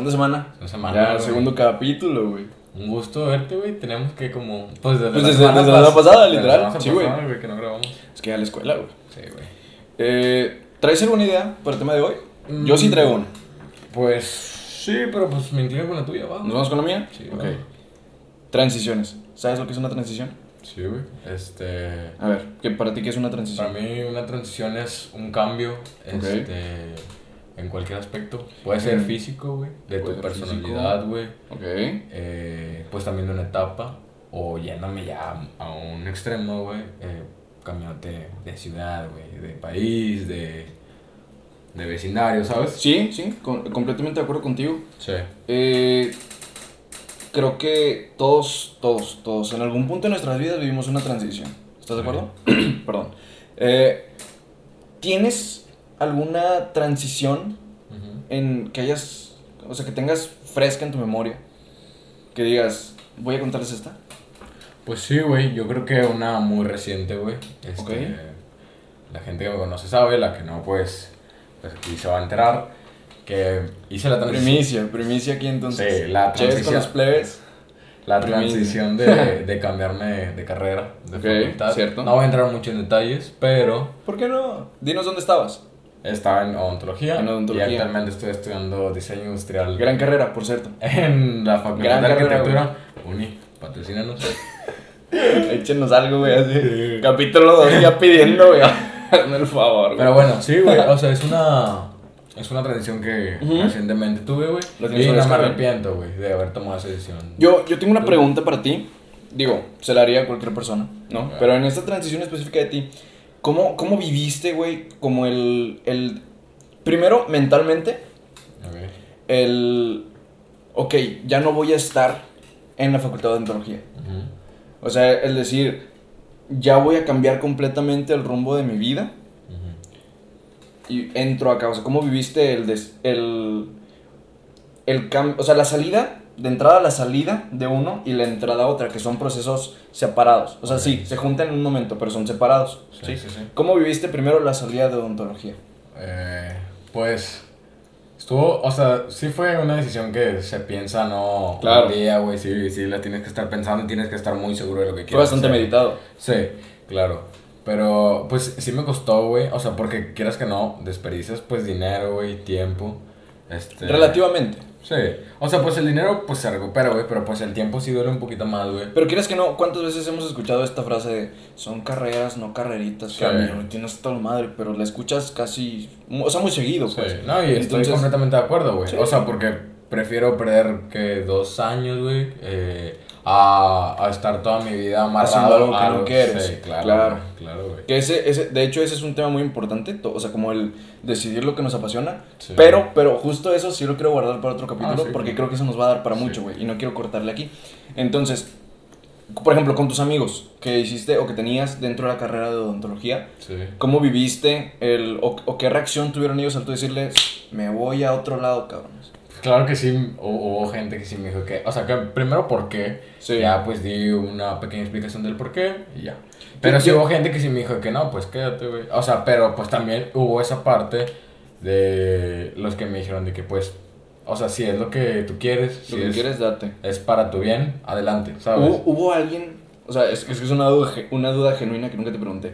Segunda semana. Una semana. Ya, güey. segundo capítulo, güey. Un gusto verte, güey. Tenemos que como... Pues desde, Pues desde- desde la semana pas- pasada, la literal. Sí, güey. que no grabamos. Es que ya a la escuela, güey. Sí, güey. Eh, ¿Traes alguna idea para el tema de hoy? Yo sí Mm. traigo una. Pues sí, pero pues me inclino con la tuya, va. ¿Nos vamos con la mía? Sí, Ok. va. Transiciones. ¿Sabes lo que es una transición? Sí, güey. Este... A ver, ¿qué para ti qué es una transición? Para mí una transición es un cambio, Ok. este... En cualquier aspecto. Puede ser físico, güey. De tu personalidad, güey. Ok. eh, pues también de una etapa o yéndome ya a un extremo, güey, eh, cambiándote de ciudad, güey, de país, de, de vecindario, ¿sabes? Sí, sí, con- completamente de acuerdo contigo. Sí. Eh, creo que todos, todos, todos, en algún punto de nuestras vidas vivimos una transición. ¿Estás de acuerdo? Perdón. Eh, ¿Tienes alguna transición en que hayas, o sea, que tengas fresca en tu memoria? Que digas, voy a contarles esta. Pues sí, güey, yo creo que una muy reciente, güey. Este, Ok. La gente que me conoce sabe, la que no, pues, pues aquí se va a enterar que hice la transición. Primicia, primicia aquí entonces. Sí, la Cheers con transición. los plebes. La transición de, de cambiarme de carrera, de Ok, facultad. cierto. No voy a entrar mucho en detalles, pero ¿Por qué no? Dinos dónde estabas. Estaba en odontología, En odontología. y actualmente estoy estudiando diseño industrial Gran carrera, por cierto. en la Facultad Gran de Arquitectura. Uni, patrocínanos. Échenos algo, güey, así. Capítulo 2 ya pidiendo, güey. Hazme el favor, güey. Pero bueno, sí, güey, o sea, es una... Es una transición que Ujú. recientemente tuve, güey. ¿La tienes Y no me güey? arrepiento, güey, de haber tomado esa decisión. Yo, yo tengo una pregunta para ti. Digo, se la haría a cualquier persona, ¿no? Pero en esta transición específica de ti, ¿cómo, cómo viviste, güey? Como el, el... Primero, mentalmente, Ok. el... Ok, ya no voy a estar en la facultad de odontología. O sea, el decir, ya voy a cambiar completamente el rumbo de mi vida y entro acá. O sea, ¿cómo viviste el... des- el, el cambio? O sea, la salida, de entrada a la salida de uno y la entrada a otra, que son procesos separados. O sea, Ok. sí, se juntan en un momento, pero son separados. Sí, sí, sí. ¿Cómo viviste primero la salida de odontología? Eh, pues estuvo, o sea, sí fue una decisión que se piensa no Claro. un día, güey, sí, sí la tienes que estar pensando y tienes que estar muy seguro de lo que quieres. Fue bastante hacer. meditado. Sí, claro. Pero pues sí me costó, güey, o sea, porque quieras que no, desperdicias pues dinero, güey, tiempo. Este, Relativamente. Sí. O sea, pues el dinero pues se recupera, güey, pero pues el tiempo sí duele un poquito más, güey. Pero quieres que no, ¿cuántas veces hemos escuchado esta frase de son carreras, no carreritas? Sí. No tienes toda la madre, pero la escuchas casi, o sea, muy seguido, Sí, pues. no, y estoy completamente de acuerdo, güey. Sí. O sea, porque prefiero perder que dos años, güey, eh, a, a estar toda mi vida amarrado algo que no quieres. Sí, claro, Claro. güey, claro, güey. Que ese, ese, de hecho, ese es un tema muy importante, o sea, como el decidir lo que nos apasiona. Sí. Pero, pero justo eso sí lo quiero guardar para otro capítulo, Ah, sí, porque claro. creo que eso nos va a dar para mucho, güey, y no quiero cortarle aquí. Entonces, por ejemplo, con tus amigos que hiciste o que tenías dentro de la carrera de odontología, Sí. ¿cómo viviste el, o, o qué reacción tuvieron ellos al tú decirles, me voy a otro lado, cabrones? Claro que sí, hu- hubo gente que sí me dijo que, o sea, que primero por qué, Sí. ya pues di una pequeña explicación del por qué y ya. Pero sí hubo gente que sí me dijo que no, pues quédate, güey. O sea, pero pues también hubo esa parte de los que me dijeron de que pues, o sea, si es lo que tú quieres, si Lo que es, quieres, date. es para tu bien, adelante, ¿sabes? ¿Hubo, hubo alguien, o sea, es, es que es una duda, una duda genuina que nunca te pregunté.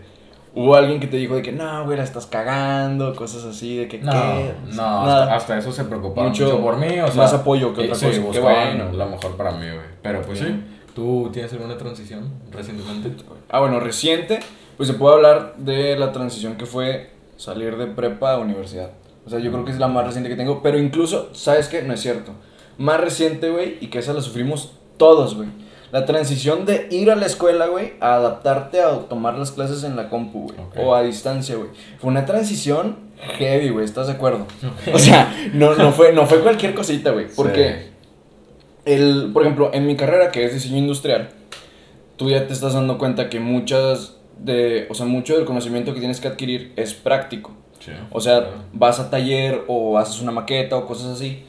¿Hubo alguien que te dijo de que no, güey, la estás cagando, cosas así, de que No, qué? no, hasta, hasta eso se preocuparon Mucho- mucho, por mí, o sea, más apoyo que eh, otra sí, cosa, qué bueno. lo mejor para mí, güey. Pero pues Bien. sí, ¿tú tienes alguna transición recientemente? Ah, bueno, reciente, pues se puede hablar de la transición que fue salir de prepa a universidad. O sea, yo creo que es la más reciente que tengo, pero incluso, ¿sabes qué? No es cierto. Más reciente, güey, y que esa la sufrimos todos, güey. La transición de ir a la escuela, güey, a adaptarte a tomar las clases en la compu, güey. O a distancia, güey. Fue una transición heavy, güey, ¿estás de acuerdo? O sea, no, no, fue, no fue cualquier cosita, güey. Porque, el, por ejemplo, en mi carrera, que es diseño industrial, tú ya te estás dando cuenta que muchas de, o sea, mucho del conocimiento que tienes que adquirir es práctico. Sí. O sea, Claro. vas a taller o haces una maqueta o cosas así.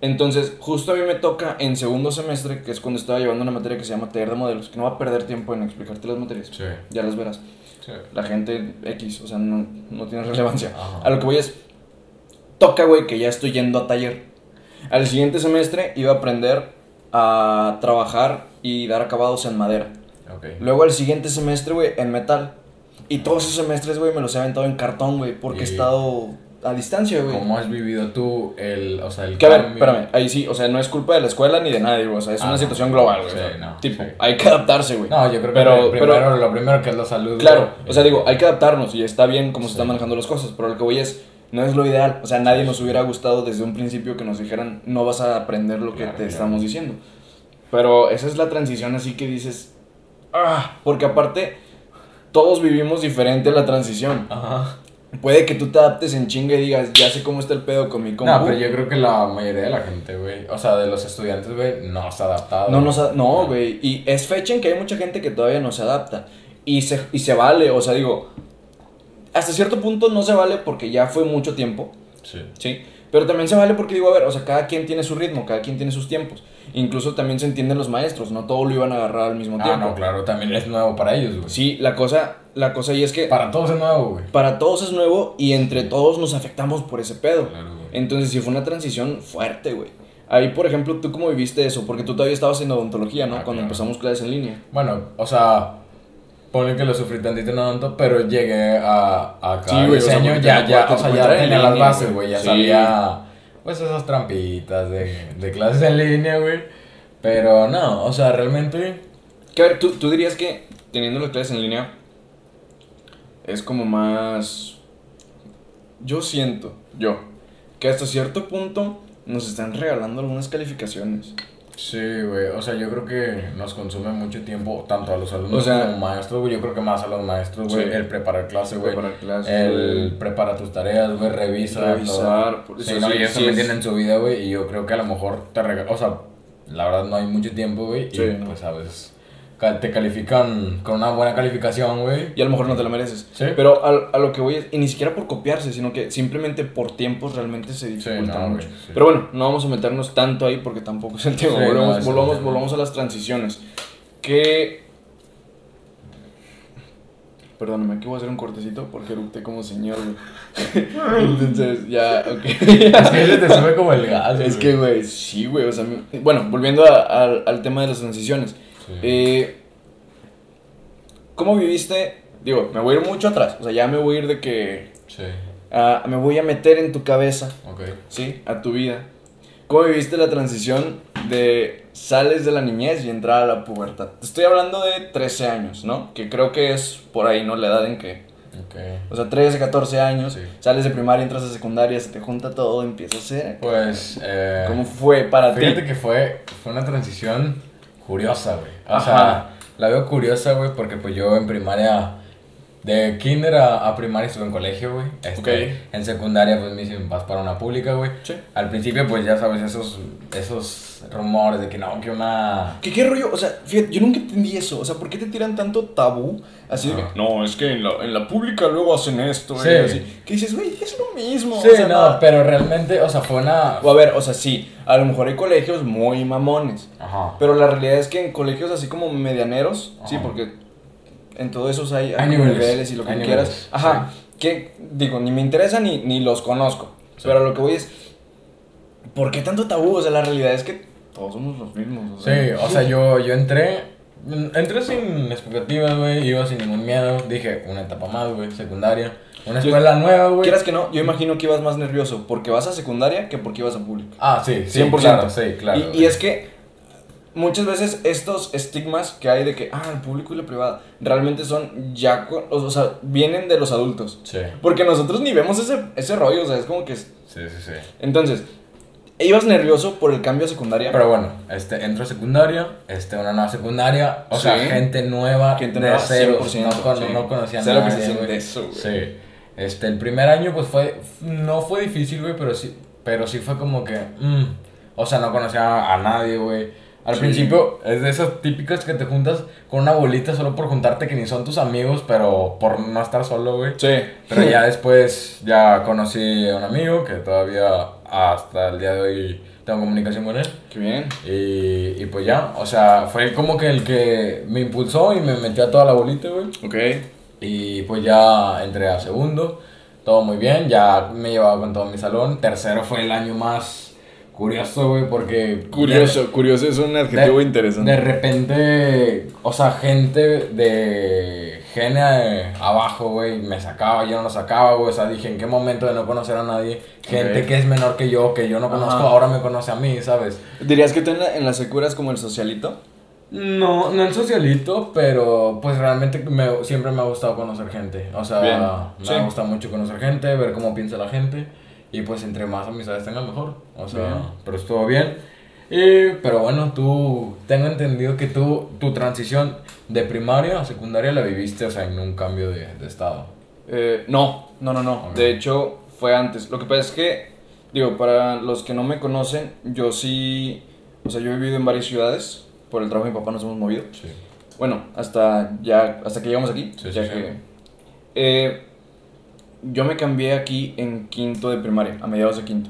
Entonces, justo a mí me toca en segundo semestre, que es cuando estaba llevando una materia que se llama taller de modelos, que no va a perder tiempo en explicarte las materias. Sí. Ya las verás. Sí. La gente X, o sea, no, no tiene relevancia. Ajá. A lo que voy es, toca, güey, que ya estoy yendo a taller. Al siguiente semestre iba a aprender a trabajar y dar acabados en madera. Ok. Luego al siguiente semestre, güey, en metal. Y todos esos semestres, güey, me los he aventado en cartón, güey, porque he estado a distancia, güey. ¿Cómo has vivido tú el, o sea, el Que a ver, espérame, ahí sí, o sea, no es culpa de la escuela ni de nadie, güey, o sea, es Ah, una situación global, güey. sí, o sea, no, tipo, sí. hay que adaptarse, güey. No, yo creo que Pero- primero, pero- lo primero que es la salud. Claro, güey. o sea, digo, hay que adaptarnos y está bien cómo se Sí. están manejando las cosas, pero lo que voy es, no es lo ideal, o sea, nadie nos hubiera gustado desde un principio que nos dijeran, no vas a aprender lo que Claro, te claro. estamos diciendo. Pero esa es la transición así que dices, ah, porque aparte, todos vivimos diferente la transición. Ajá. Puede que tú te adaptes en chinga y digas, ya sé cómo está el pedo con mi compu. No, pero yo creo que la mayoría de la gente, güey, o sea, de los estudiantes, güey, no se ha adaptado. No, ha- no, güey. Y es fecha en que hay mucha gente que todavía no se adapta. Y se, y se vale, o sea, digo, hasta cierto punto no se vale porque ya fue mucho tiempo, Sí. ¿sí? Pero también se vale porque digo, a ver, o sea, cada quien tiene su ritmo, cada quien tiene sus tiempos. Incluso también se entienden los maestros, no todo lo iban a agarrar al mismo Ah, tiempo. no, claro, también es nuevo para ellos, güey. Sí, la cosa, la cosa ahí es que Para todos es nuevo, güey. para todos es nuevo y entre todos nos afectamos por ese pedo. Claro, güey. Entonces sí fue una transición fuerte, güey. Ahí, por ejemplo, ¿tú cómo viviste eso? Porque tú todavía estabas en odontología, ¿no? Ah, Cuando claro. empezamos clases en línea. Bueno, o sea, ponle que lo sufrí tantito no tanto, pero llegué a, a cada Sí, güey, o sea, ya, te- ya, te o sea, encuentras ya en tenía las bases, güey. güey, ya Sí. sabía, pues esas trampitas de, de clases en línea, güey, pero no, o sea, realmente, Que a ver, ¿tú, tú dirías que teniendo las clases en línea es como más... Yo siento, yo, que hasta cierto punto nos están regalando algunas calificaciones. Sí, güey, o sea, yo creo que nos consume mucho tiempo, tanto a los alumnos O sea- como maestros, güey, yo creo que más a los maestros, güey, Sí. el preparar clase, güey, el güey. prepara tus tareas, güey, revisa, Revisar, todo. Sí, no, sí, y eso sí me es- tiene en su vida, güey, y yo creo que a lo mejor te regalan, o sea, la verdad no hay mucho tiempo, güey, Sí, y pues a veces te califican con una buena calificación, güey. Y a lo mejor no te lo mereces. Sí. Pero a, a lo que voy es, y ni siquiera por copiarse, sino que simplemente por tiempos realmente se dificulta no, mucho. güey, sí. Pero bueno, no vamos a meternos tanto ahí porque tampoco es el tema. Sí, no, volvamos, el volvamos, volvamos a las transiciones. Que... Perdóname, aquí voy a hacer un cortecito porque eructé como señor, güey. Entonces, ya, ok. Es que se te sube como el gas, Es güey. que, güey, sí, güey. O sea, bueno, volviendo a- al- al tema de las transiciones. Sí. Eh, ¿Cómo viviste? Digo, me voy a ir mucho atrás. O sea, ya me voy a ir de que. Sí, me voy a meter en tu cabeza, ok. ¿sí? A tu vida. ¿Cómo viviste la transición de sales de la niñez y entrar a la pubertad? Te estoy hablando de 13 años, ¿no? Que creo que es por ahí, ¿no? La edad en que. Ok. O sea, 13, 14 años, Sí. sales de primaria, entras a secundaria, se te junta todo, empieza a ser. Pues, eh, ¿Cómo fue para ti? Fíjate que fue, fue una transición curiosa, güey. O Ajá. sea, la veo curiosa, güey, porque pues yo en primaria, de kinder a, a primaria estuve en colegio, güey. Este, Ok. En secundaria, pues me hice vas para una pública, güey. Sí. Al principio, pues ya sabes, esos, esos rumores de que no, que una... ¿Qué, ¿Qué rollo? O sea, fíjate, yo nunca entendí eso. O sea, ¿por qué te tiran tanto tabú? Así de que, no, es que en la, en la pública luego hacen esto. Sí. así. Que dices, güey, es lo mismo. Sí, o sea, no, nada. pero realmente, o sea, fue una... O a ver, o sea, sí, a lo mejor hay colegios muy mamones. Ajá. Pero la realidad es que en colegios así como medianeros, sí, porque en todos esos hay, Hay niveles, niveles y lo que hay quieras. niveles, Ajá, que digo, ni me interesa ni, ni los conozco. Sí. Pero lo que voy es, ¿por qué tanto tabú? O sea, la realidad es que todos somos los mismos. o sea. Sí, o sea, yo, yo entré, entré sin expectativas, güey, iba sin ningún miedo, dije, una etapa más, güey, secundaria, una Yo- escuela nueva, güey. Quieras que no, yo imagino que ibas más nervioso porque vas a secundaria que porque ibas a pública. Ah, sí, sí, 100%. claro, sí, claro. y, y es que muchas veces estos estigmas que hay de que, ah, el público y la privada, realmente son ya, o sea, vienen de los adultos. Sí, Porque nosotros ni vemos ese, ese rollo, o sea, es como que... es- sí, sí, sí. Entonces, ibas nervioso por el cambio a secundaria. Pero bueno, este, entro a secundaria, este, una nueva secundaria, o sea, gente nueva, Gente de nueva, cero, 100%, no, con- sí. no conocía nada. lo que se siente eso, güey. Sí. Este, el primer año, pues fue, no fue difícil, güey, pero sí, pero sí fue como que, mm, o sea, no conocía a nadie, güey. Al Sí. principio es de esas típicas que te juntas con una bolita solo por juntarte que ni son tus amigos, pero por no estar solo, güey. Sí. Pero ya después ya conocí a un amigo que todavía hasta el día de hoy tengo comunicación con él. Qué bien. Y, y pues ya, o sea, fue como que el que me impulsó y me metió a toda la bolita, güey. Ok. Y pues ya entré a segundo. todo muy bien, ya me llevaba con todo mi salón. Tercero fue el año más curioso, güey, porque... Curioso, curioso es un adjetivo de, interesante. De repente, o sea, gente de gene abajo, güey, me sacaba, yo no lo sacaba, güey, o sea, dije, ¿en qué momento de no conocer a nadie? Gente que es menor que yo, que yo no conozco, Ajá. ahora me conoce a mí, ¿sabes? ¿Dirías que tú en la, en la secu eras como el socialito? No, no en socialito, pero pues realmente me, siempre me ha gustado conocer gente. O sea, Bien, me sí. ha gustado mucho conocer gente, ver cómo piensa la gente. Y pues entre más amistades tenga mejor. O sea, Bien. pero estuvo bien. Y, pero bueno, tú, tengo entendido que tú, tu transición de primaria a secundaria la viviste, o sea, en un cambio de, de estado. Eh, no, no, no, no. Ok. De hecho, fue antes. Lo que pasa es que, digo, para los que no me conocen, yo sí, o sea, yo he vivido en varias ciudades. Por el trabajo de mi papá nos hemos movido. Sí. Bueno, hasta ya, hasta que llegamos aquí. Sí, ya sí, que, eh, yo me cambié aquí en quinto de primaria, a mediados de quinto.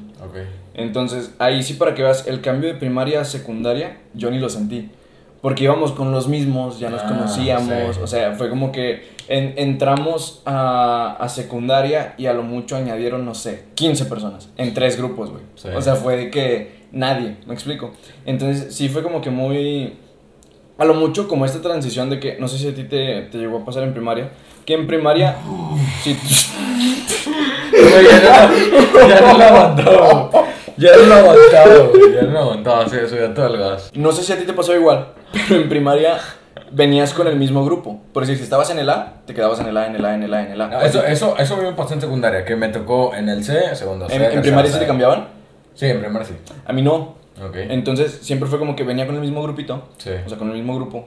Entonces, ahí sí para que veas, el cambio de primaria a secundaria, yo ni lo sentí. Porque íbamos con los mismos, ya nos Ah, conocíamos, o sea, fue como que en- entramos a, a secundaria y a lo mucho añadieron, no sé, 15 personas en tres grupos, güey. Sí. O sea, fue de que nadie, me explico. Entonces, sí fue como que muy... A lo mucho como esta transición de que, no sé si a ti te, te llegó a pasar en primaria, que en primaria... sí, ya no, ya no lo aguantaba. Ya no lo aguantaba, Ya no lo aguantaba, sí, subía todo el gas. No sé si a ti te pasó igual, pero en primaria venías con el mismo grupo. Por decir, si estabas en el A, te quedabas en el A, en el A, en el A, en el A. Ah, Eso, eso, eso a mí me pasó en secundaria, que me tocó en el C, segundo C. ¿En, en primaria sí te cambiaban? Sí, en primaria sí. A mí no. Ok. Entonces siempre fue como que venía con el mismo grupito, Sí. o sea, con el mismo grupo,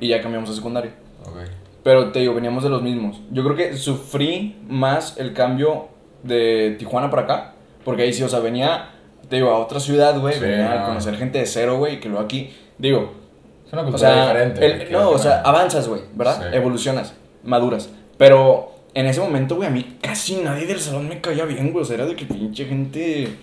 y ya cambiamos a secundaria. Ok. Pero te digo, veníamos de los mismos. Yo creo que sufrí más el cambio de Tijuana para acá, porque ahí sí, o sea, venía, te digo, a otra ciudad, güey, Sí, venía a no. conocer gente de cero, güey, que luego aquí, digo, Es una O cultura sea, diferente. el- no, o sea, avanzas, güey, ¿verdad? Sí. Evolucionas, maduras. Pero en ese momento, güey, a mí casi nadie del salón me caía bien, güey. O sea, era de que pinche gente.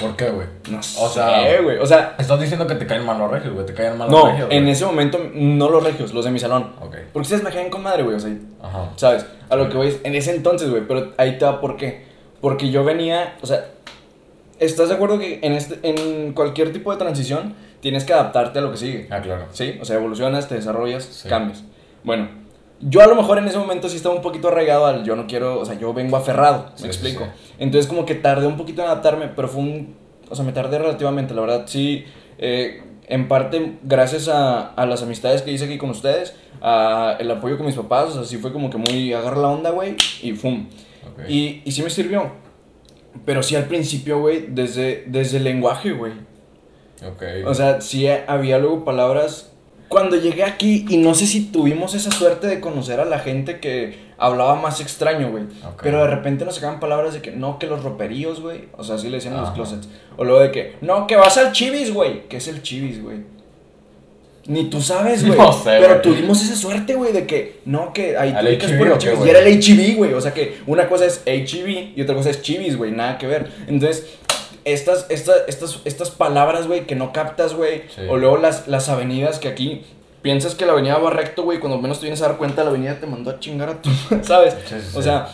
¿Por qué, güey? No O sé, güey. O sea, Estás diciendo que te caen mal los regios, güey. Te caen mal los no, regios. en güey. ese momento, no los regios, los de mi salón. Ok. Porque ustedes me caen con madre, güey. O sea, Ajá. ¿sabes? A lo que voy es, en ese entonces, güey. Pero ahí te va por qué. Porque yo venía, o sea, ¿estás de acuerdo que en, este, en cualquier tipo de transición tienes que adaptarte a lo que sigue? Ah, claro. ¿Sí? O sea, evolucionas, te desarrollas, Sí. cambias. Bueno, yo a lo mejor en ese momento sí estaba un poquito arraigado al yo no quiero, o sea, yo vengo aferrado, me Sí, explico. sí. Entonces como que tardé un poquito en adaptarme, pero fue un, o sea, me tardé relativamente, la verdad, sí, eh, en parte gracias a, a las amistades que hice aquí con ustedes, a el apoyo con mis papás, o sea, sí fue como que muy agarra la onda, güey, y fum. Y, y sí me sirvió. Pero sí al principio, güey, desde, desde el lenguaje, güey. Ok. O sea, sí había luego palabras. Cuando llegué aquí, y no sé si tuvimos esa suerte de conocer a la gente que hablaba más extraño, güey. Ok. Pero de repente nos sacaban palabras de que no, que los roperíos, güey. O sea, así le decían los closets. O luego de que, no, que vas al chivis, güey. ¿Qué es el chivis, güey? Ni tú sabes, güey. No sé, Pero güey. tuvimos esa suerte, güey, de que, no, que ahí ¿Al tú ubicas por el chivis. Y era el HIV, güey. O sea que una cosa es HIV y otra cosa es chivis, güey. Nada que ver. Entonces, estas, estas, estas, estas palabras, güey, que no captas, güey. Sí. O luego las, las avenidas que aquí piensas que la avenida va recto, güey. Cuando menos te vienes a dar cuenta, la avenida te mandó a chingar a tu. ¿Sabes? Sí, sí, O sea,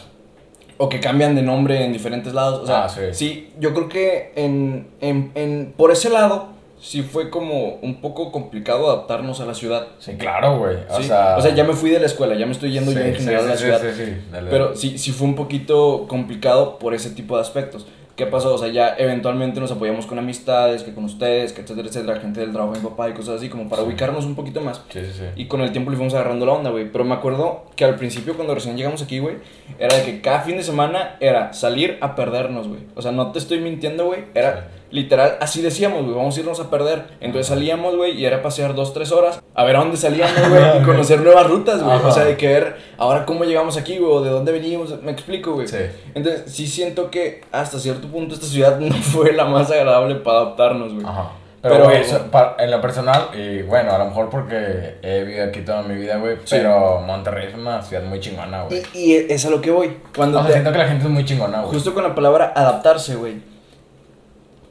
o que cambian de nombre en diferentes lados. O sea, Ah, sí. yo creo que en, en, en, por ese lado, sí fue como un poco complicado adaptarnos a la ciudad. Sí, claro, güey. O, ¿sí? sea, o sea, ya me fui de la escuela, ya me estoy yendo yo Sí, en sí, general sí, a la ciudad. Sí, sí, dale, Pero dale. sí, sí fue un poquito complicado por ese tipo de aspectos. ¿Qué pasó? O sea, ya eventualmente nos apoyamos con amistades, que con ustedes, que etcétera, etcétera, gente del trabajo de mi papá y cosas así, como para Sí. ubicarnos un poquito más. Sí, sí, sí. Y con el tiempo le fuimos agarrando la onda, güey. Pero me acuerdo que al principio, cuando recién llegamos aquí, güey, era de que cada fin de semana era salir a perdernos, güey. O sea, no te estoy mintiendo, güey. Era literal, así decíamos, güey, vamos a irnos a perder. Entonces salíamos, güey, y era pasear dos, tres horas, a ver a dónde salíamos, güey, y conocer nuevas rutas, güey. O sea, de que ver ahora cómo llegamos aquí, güey, o de dónde venimos. Me explico, güey. Sí. Entonces, sí siento que hasta cierto punto esta ciudad no fue la más agradable para adaptarnos, güey. Ajá. Pero, Pero- en lo personal, y bueno, a lo mejor porque he vivido aquí toda mi vida, güey, Sí. pero Monterrey es una ciudad muy chingona, güey. Y, y es a lo que voy. Cuando O sea, te- siento que la gente es muy chingona, güey. Justo con la palabra adaptarse, güey.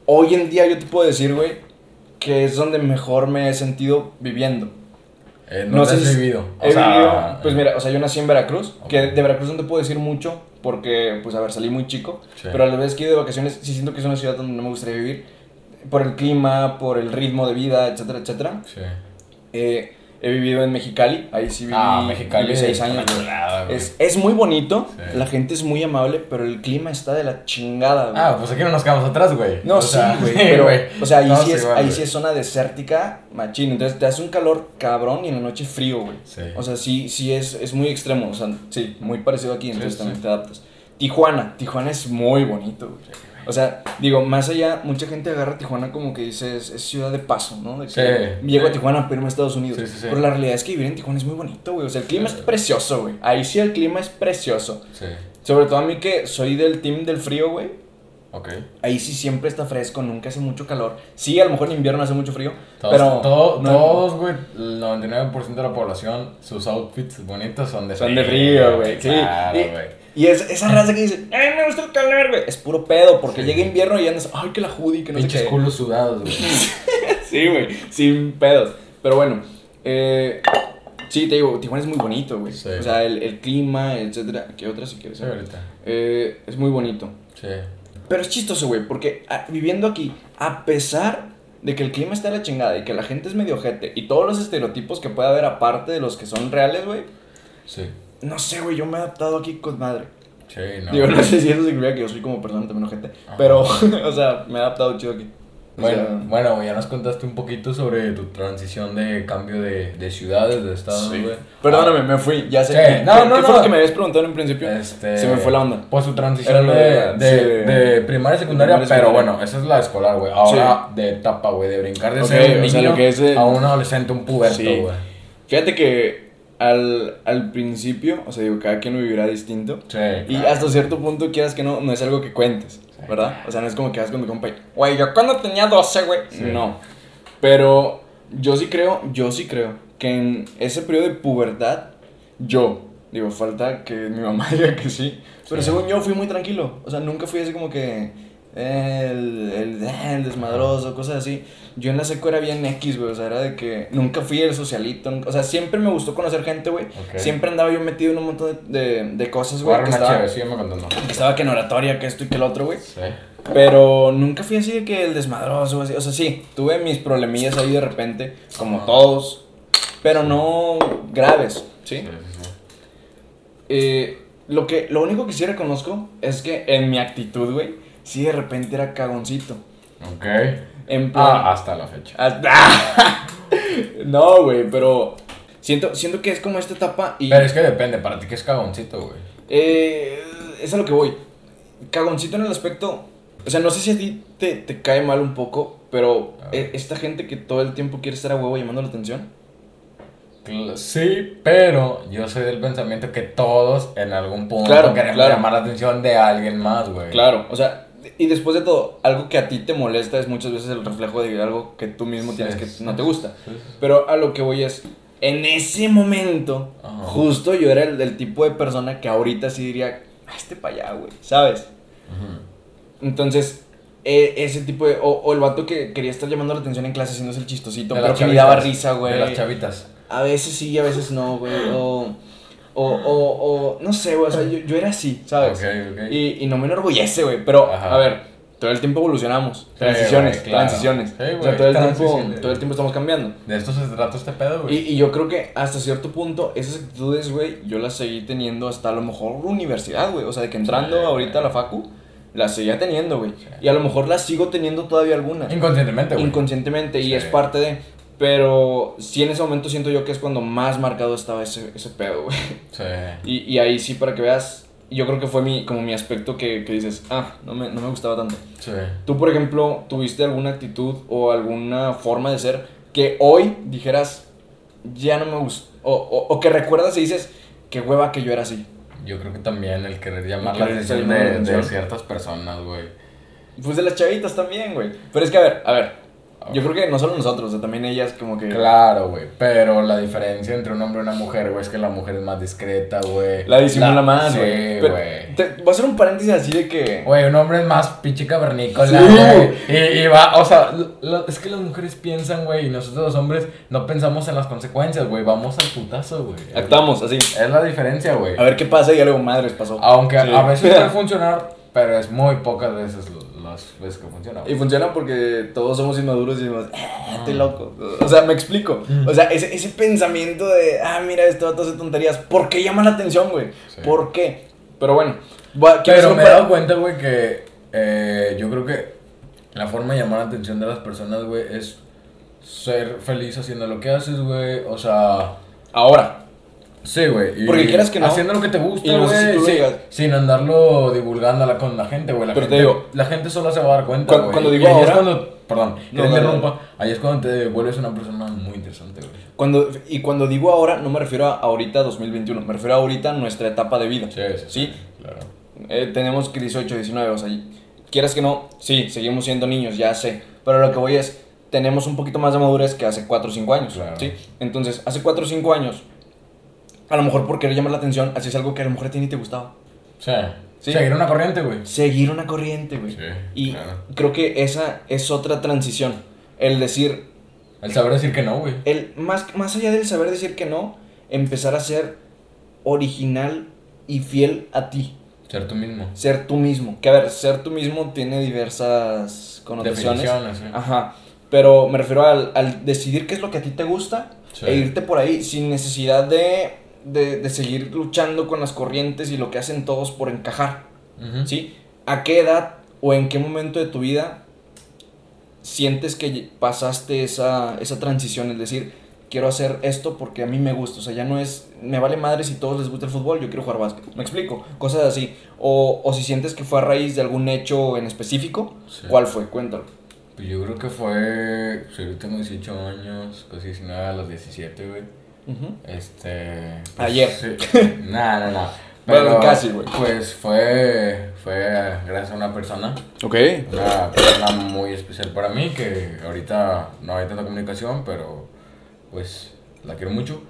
Hoy en día yo te puedo decir, güey, que es donde mejor me he sentido viviendo. Eh, no, sé has si- vivido. O He sea, vivido, pues mira, o sea, yo nací en Veracruz, que de Veracruz no te puedo decir mucho, porque, pues, a ver, salí muy chico, Sí. pero a la vez que he ido de vacaciones, sí siento que es una ciudad donde no me gustaría vivir, por el clima, por el ritmo de vida, etcétera, etcétera. Sí. Eh, he vivido en Mexicali, ahí sí viví, Ah, Mexicali viví seis años. chulada. Es, es muy bonito, Sí. la gente es muy amable, pero el clima está de la chingada, güey. Ah, pues aquí no nos quedamos atrás, güey. No, O sí, güey. pero, güey. o sea, ahí, No, sí, es, igual, ahí sí es zona desértica, machín. Entonces te hace un calor cabrón y en la noche frío, güey. Sí. O sea, sí, sí es, es muy extremo. O sea, sí, muy parecido aquí, entonces también te adaptas. Tijuana, Tijuana es muy bonito, güey. O sea, digo, más allá, mucha gente agarra Tijuana como que dice es, es ciudad de paso, ¿no? De que Sí, llego a. Tijuana pero irme a Estados Unidos. Sí. Pero la realidad es que vivir en Tijuana es muy bonito, güey. O sea, el clima es precioso, güey. Ahí sí el clima es precioso. Sí. Sobre todo a mí que soy del team del frío, güey. Ok. Ahí sí siempre está fresco, nunca hace mucho calor. Sí, a lo mejor en invierno hace mucho frío, Todos, pero todo- no- todos, güey, el 99% de la población, sus outfits bonitos son de son de frío, güey. Sí. Claro, y, güey. Y es esa raza que dice, "Ay, me gusta el calor, güey." Es puro pedo, porque Sí. llega invierno y andas, "Ay, que la hoodie, que no sé Pinches qué." culos sudados, güey. Sí, güey, sin pedos. Pero bueno, eh, sí, te digo, Tijuana es muy bonito, güey. Sí. O sea, el, el clima, etcétera. ¿Qué otra si quieres? Sí, ahorita. Eh, es muy bonito. Sí. Pero es chistoso, güey, porque ah, viviendo aquí, a pesar de que el clima está de la chingada y que la gente es medio ojete y todos los estereotipos que puede haber aparte de los que son reales, güey, Sí. No sé, güey, yo me he adaptado aquí con madre. Sí, no. Digo, no sé si eso significa que yo soy como persona también Ajá. pero, o sea, me he adaptado chido aquí. O Bueno, sea, bueno, ya nos contaste un poquito sobre tu transición de cambio de, de ciudades, de estados, sí. Perdóname, me fui, ya sé. Sí, ¿Qué, no, qué no, fue no. lo que me habías preguntado en un principio? Este, Se me fue la onda. Pues su transición de, de- primaria y secundaria, pero secundaria. bueno, esa es la escolar, güey. Ahora de etapa, güey, de brincar de Ok, ser un o sea, niño lo que es a un adolescente, un puberto, Sí. güey. Fíjate que al, al principio, o sea, digo, cada quien lo vivirá distinto. Sí. Y hasta cierto punto, quieras que no, no es algo que cuentes, ¿verdad? O sea, no es como que vas con mi compa y, güey, yo cuando tenía 12, güey. Sí. No. Pero yo sí creo, yo sí creo que en ese periodo de pubertad, yo, digo, falta que mi mamá diga que sí, pero según yo fui muy tranquilo. O sea, nunca fui así como que el, el, eh, el desmadroso, cosas así. Yo en la seco era bien X, güey. O sea, era de que nunca fui el socialito. nunca- o sea, siempre me gustó conocer gente, güey. Siempre andaba yo metido en un montón de, de, de cosas, güey. Que estaba, contando. que estaba que en oratoria, que esto y que el otro, güey. Sí. Pero nunca fui así de que el desmadroso, así. O sea, sí, tuve mis problemillas ahí de repente, como todos, pero no graves, ¿sí? Sí, sí, sí. Eh, lo, que, lo único que sí reconozco es que en mi actitud, güey, sí de repente era cagoncito. Ok. En plan. Ah, hasta la fecha. hasta- no, güey, pero siento, siento que es como esta etapa y. Pero es que depende, para ti que es cagoncito, güey. Eh, es a lo que voy. Cagoncito en el aspecto. O sea, no sé si a ti te, te cae mal un poco, pero ver. esta gente que todo el tiempo quiere estar a huevo llamando la atención. Sí, pero yo soy del pensamiento que todos en algún punto Claro, queremos claro. llamar la atención de alguien más, güey. Claro, o sea, y después de todo, algo que a ti te molesta es muchas veces el reflejo de algo que tú mismo Sí, tienes que sí, no te gusta. sí. Pero a lo que voy es, en ese momento, Ajá. justo yo era el del tipo de persona que ahorita sí diría, "Ah, este para allá, güey, ¿sabes? Entonces, eh, ese tipo de. O, o el vato que quería estar llamando la atención en clase haciéndose el chistosito, De pero que me daba risa, güey. De las chavitas. A veces sí, a veces no, güey. O, o, o, o no sé, güey. O sea, yo, yo era así, ¿sabes? Ok, ok. Y, y no me enorgullece, güey. Pero, Ajá. a ver, todo el tiempo evolucionamos. Transiciones, güey, claro. transiciones. Sí, o sea, todo el, tiempo, todo el tiempo estamos cambiando. De esto se trata este pedo, Y, güey. y yo creo que hasta cierto punto, esas actitudes, güey, yo las seguí teniendo hasta a lo mejor universidad, güey. O sea, de que entrando Sí, ahorita a la facu, las seguía teniendo, güey. Sí. Y a lo mejor las sigo teniendo todavía algunas. Inconscientemente, güey. Inconscientemente, y Sí. es parte de. Pero sí en ese momento siento yo que es cuando más marcado estaba ese, ese pedo, güey. Sí. Y, y ahí sí, para que veas, yo creo que fue mi, como mi aspecto que, que dices, ah, no me, no me gustaba tanto. Sí. Tú, por ejemplo, ¿tuviste alguna actitud o alguna forma de ser que hoy dijeras, ya no me gusta? O, o, o que recuerdas y dices, qué hueva que yo era así. Yo creo que también el querer llamar El la atención de, de ciertas personas, güey. Pues de las chavitas también, güey. Pero es que, a ver, a ver. Yo creo que no solo nosotros, o sea, también ellas como que... Claro, güey. Pero la diferencia entre un hombre y una mujer, güey, es que la mujer es más discreta, güey. La disimula más, Sí, güey. Pero güey. Voy a hacer un paréntesis así de que... Güey, un hombre es más pinche cavernícola, Sí. güey. Y, y va, o sea, lo- es que las mujeres piensan, güey, y nosotros los hombres no pensamos en las consecuencias, güey. Vamos al putazo, güey. Actuamos así. Es la diferencia, güey. A ver qué pasa y ya luego, madres, pasó. Aunque Sí. a veces puede funcionar, pero es muy pocas veces lo- que funciona. Y funciona porque todos somos inmaduros y decimos, "Ah, estoy loco. O sea, me explico. O sea, ese, ese pensamiento de, ah, mira, esto hace tonterías. ¿Por qué llama la atención, güey? Sí. ¿Por qué? Pero bueno, Pero me he dado cuenta, güey, que eh, yo creo que la forma de llamar la atención de las personas, güey, es ser feliz haciendo lo que haces, güey. O sea, Ahora, sí, güey. Porque quieras que no. Haciendo lo que te gusta, Y no sé si tú sí, sin andarlo divulgándola con la gente, güey. La, Pero te gente- digo- la gente solo se va a dar cuenta, Cuando- güey. cuando Y digo ahí es ahora- cuando, perdón, que No, te interrumpa. Ahí es cuando te vuelves una persona muy interesante, güey. cuando, y cuando digo ahora, no me refiero a ahorita 2021, me refiero a ahorita nuestra etapa de vida. Sí, sí, ¿Sí? Claro. Eh, tenemos que 18, 19, o sea, quieras que no, sí, seguimos siendo niños, ya sé. Pero lo que voy es, tenemos un poquito más de madurez que hace 4 o 5 años, Claro. ¿sí? Entonces, hace 4 o 5 años, a lo mejor por querer llamar la atención, hacías algo que a lo mejor a ti ni te gustaba. Sí. Sí. Seguir una corriente, güey. Seguir una corriente, güey. Sí, y claro. creo que esa es otra transición. El decir, El saber decir que no, güey. el, más, más allá del saber decir que no, empezar a ser original y fiel a ti. Ser tú mismo. Ser tú mismo. Que a ver, ser tú mismo tiene diversas connotaciones. Definiciones. Ajá. Pero me refiero al, al decidir qué es lo que a ti te gusta Sí. e irte por ahí sin necesidad de, de, de seguir luchando con las corrientes y lo que hacen todos por encajar. ¿Sí? ¿A qué edad o en qué momento de tu vida sientes que pasaste esa, esa transición? Es decir, quiero hacer esto porque a mí me gusta. O sea, ya no es, me vale madre si todos les gusta el fútbol, yo quiero jugar básquet. ¿Me explico? Cosas así. O, o si sientes que fue a raíz de algún hecho en específico, Sí. ¿cuál fue? Cuéntalo. Pues yo creo que fue. Pues yo tengo 18 años, casi 19 a los 17, güey. Ujú. Este. Ayer. Sí. No, no, no. Bueno, casi, güey. Pues fue. Fue gracias a una persona. Ok. Una persona muy especial para mí. Que ahorita no hay tanta comunicación, pero. Pues la quiero mucho.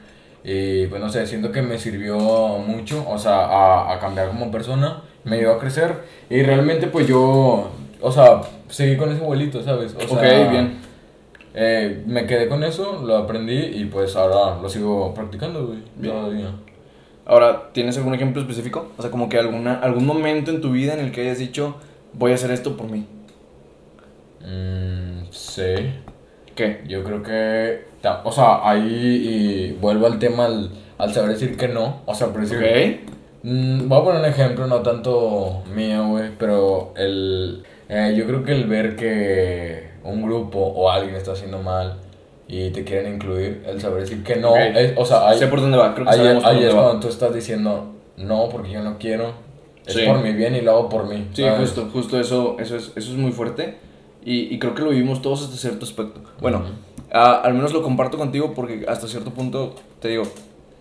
Y pues no sé, siento que me sirvió mucho. O sea, a, a cambiar como persona. Me ayudó a crecer. Y realmente, pues yo. O sea, seguí con ese abuelito, ¿sabes? O sea, ok, bien. Eh, me quedé con eso, lo aprendí y pues ahora lo sigo practicando, güey. Todavía. Ahora, ¿tienes algún ejemplo específico? O sea, como que alguna, algún momento en tu vida en el que hayas dicho, voy a hacer esto por mí. Mm, sí. ¿Qué? Yo creo que. O sea, ahí y vuelvo al tema al, al saber decir que no. O sea, por decir. Ok. Mm, voy a poner un ejemplo, no tanto mío, güey, pero el. eh, yo creo que el ver que un grupo o alguien está haciendo mal y te quieren incluir, el saber decir que no. Ok. es- o sea, hay, sé por dónde va, creo que Ahí, por ahí dónde es va. cuando tú estás diciendo no porque yo no quiero. Es Sí. por mi bien y lo hago por mí. Sí, ¿sabes? justo, justo eso, eso es, eso es muy fuerte y, y creo que lo vivimos todos hasta cierto aspecto. Bueno, Ujú. a- al menos lo comparto contigo porque hasta cierto punto, te digo,